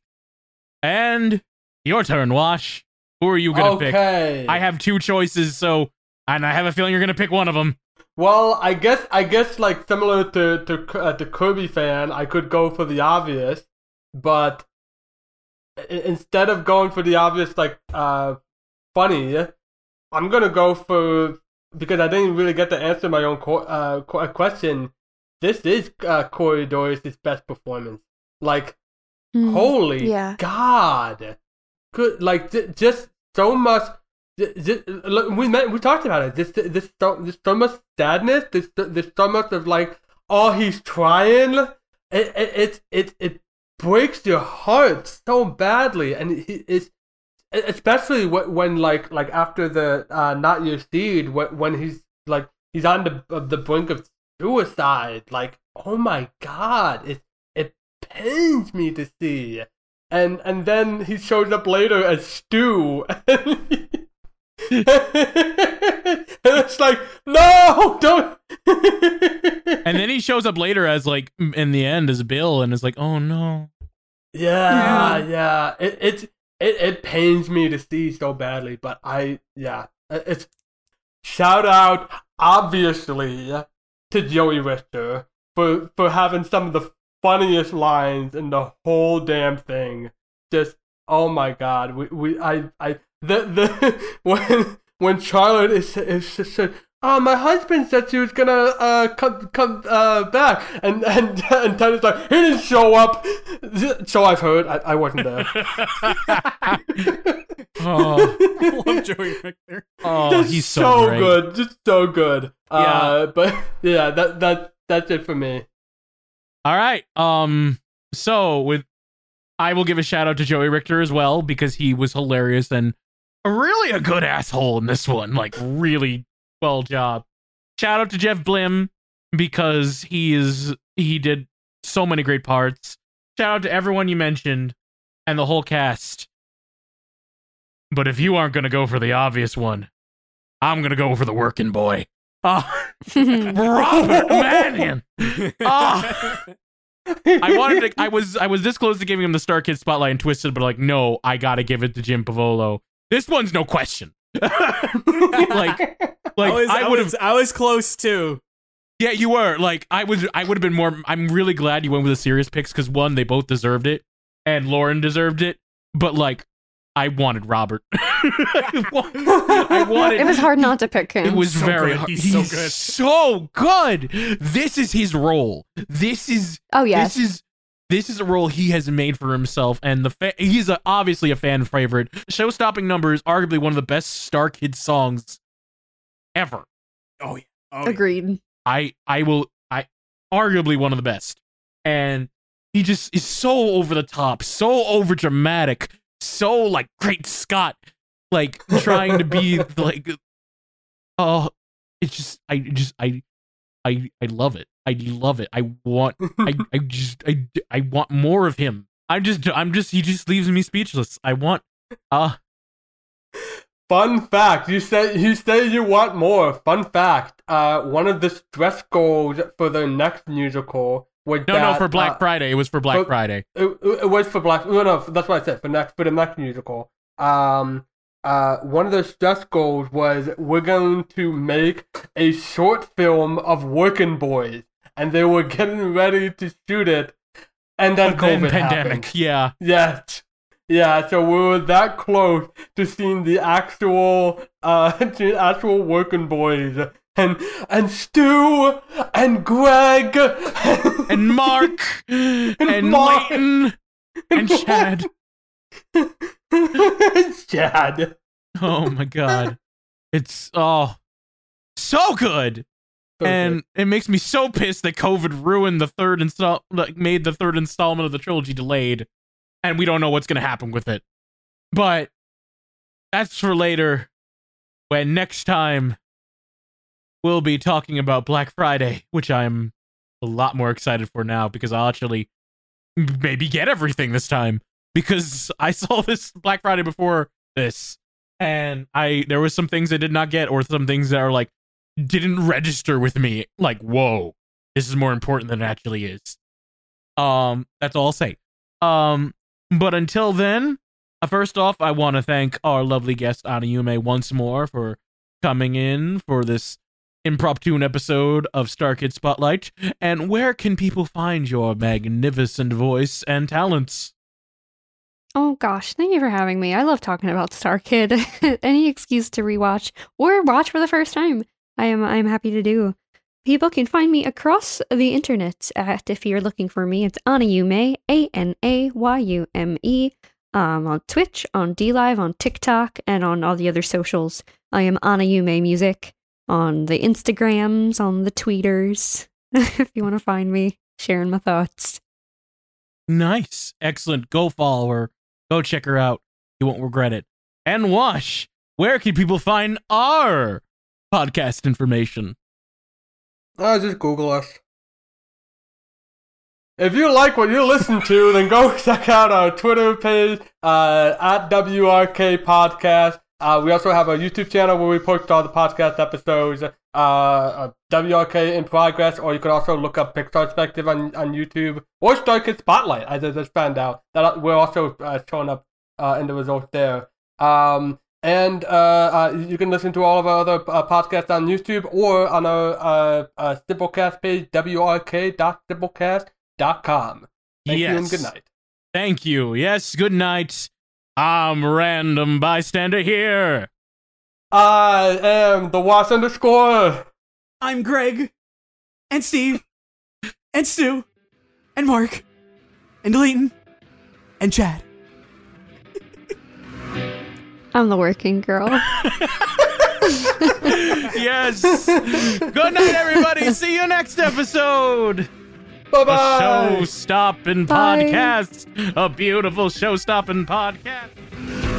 And your turn, Wash. Who are you gonna pick? I have two choices, so and I have a feeling you're gonna pick one of them. Well, I guess I guess like similar to to uh, the Kirby fan, I could go for the obvious, but instead of going for the obvious like uh funny, I'm gonna go for because I didn't really get to answer my own co- uh, qu- question. This is uh, Corey Dorris' best performance. Like Mm. Holy Yeah. God! Good, like j- just so much. We met, we talked about it. This, this, there's so much sadness. There's, there's so much of like, oh, he's trying. It, it, it, it, breaks your heart so badly, and he is, especially when, like, like after the uh, not your seed, when, when he's like, he's on the the brink of suicide. Like, oh my God! It, it pains me to see. And and then he shows up later as Stu. and it's like, no, don't. And then he shows up later as like in the end as Bill, and is like, "Oh no." yeah, yeah, It, it it it pains me to see so badly, but I yeah, it's shout out obviously to Joey Richter for for having some of the funniest lines in the whole damn thing. Just oh my god, we we I I the the when when Charlotte is is just said. Oh, my husband said she was gonna uh come come uh back, and and and Teddy's like he didn't show up. So I've heard. I, I wasn't there. oh, I love Joey Richter. oh, Just he's so, great. good, just so good. Uh, but yeah, that that that's it for me. All right. Um. So with, I will give a shout out to Joey Richter as well because he was hilarious and really a good asshole in this one. Like really well job. Shout out to Jeff Blim because he is he did so many great parts. Shout out to everyone you mentioned and the whole cast. But if you aren't gonna go for the obvious one, I'm gonna go for the working boy. Ah, Robert Manion. Ah. I wanted to. I was. I was this close to giving him the Star Kid spotlight and twisted, but like, no, I gotta give it to Jim Pavolo. This one's no question. like, like I was, I I, would was, have. I was close too. Yeah, you were. Like, I was. I would have been more. I'm really glad you went with the serious picks because one, they both deserved it, and Lauren deserved it. but like I wanted Robert. I, wa- I wanted It was hard not to pick him. It was So very good. hard. He's so good. so good. This is his role. This is oh yeah. this is this is a role he has made for himself, and the fa- he's a, obviously a fan favorite. Show stopping number is arguably one of the best Star Kid songs ever. Oh yeah. Oh, yeah. Agreed. I I will I arguably one of the best, and he just is so over the top, so over dramatic, so like great Scott, like trying to be like, uh, oh, it's just I just I I I love it. I love it. I want I I just I I want more of him. I'm just I'm just he just leaves me speechless. I want uh Fun fact: You say you say you want more. Fun fact: uh, one of the stress goals for the next musical was no that, no for Black uh, Friday. It was for Black but- Friday. it, it was for Black. No, no, that's what I said for next for the next musical. Um, uh, one of the stress goals was we're going to make a short film of working boys, and they were getting ready to shoot it, and then But then COVID pandemic. happened. Yeah. Yes. Yeah, so we were that close to seeing the actual uh the actual working boys and and Stu and Greg And Mark and Mark. Leighton and Chad. Chad. Oh my god. It's oh so good. And it makes me so pissed that COVID ruined the third install like made the third installment of the trilogy delayed. And we don't know what's gonna happen with it. But that's for later. When next time we'll be talking about Black Friday, which I'm a lot more excited for now because I'll actually maybe get everything this time. Because I saw this Black Friday before this and I there was some things I did not get or some things that are like didn't register with me. Like, whoa, this is more important than it actually is. Um, that's all I'll say. Um, but until then, uh, first off, I want to thank our lovely guest Anayume once more for coming in for this impromptu episode of Star Kid Spotlight. And where can people find your magnificent voice and talents? Oh gosh, thank you for having me. I love talking about Star Kid. Any excuse to rewatch or watch for the first time, I am I am happy to do. People can find me across the internet at if you're looking for me, it's Anayume, A N A Y U M E. Um, on Twitch, on DLive, on TikTok, and on all the other socials. I am Anayume Music on the Instagrams, on the Tweeters. if you want to find me, sharing my thoughts. Nice. Excellent. Go follow her. Go check her out. You won't regret it. And Wash, where can people find our podcast information? Oh, just Google us. If you like what you listen to, then go check out our Twitter page uh, at WRK Podcast. Uh, we also have a YouTube channel where we post all the podcast episodes. Uh, WRK in progress, or you can also look up Pixar Perspective on, on YouTube or Star Spotlight. As I just found out that we're also uh, showing up uh, in the results there. Um, and uh, uh, you can listen to all of our other uh, podcasts on YouTube or on our uh, uh, Simplecast page, wrk.simplecast.com. Thank you and Yes. good night. Thank you. Yes, good night. I'm random bystander here. I am the Watch underscore. I'm Greg, and Steve, and Stu, and Mark, and Leighton, and Chad. I'm the working girl. yes. good night, everybody. See you next episode. Bye A bye. show stopping podcast. A beautiful show stopping podcast.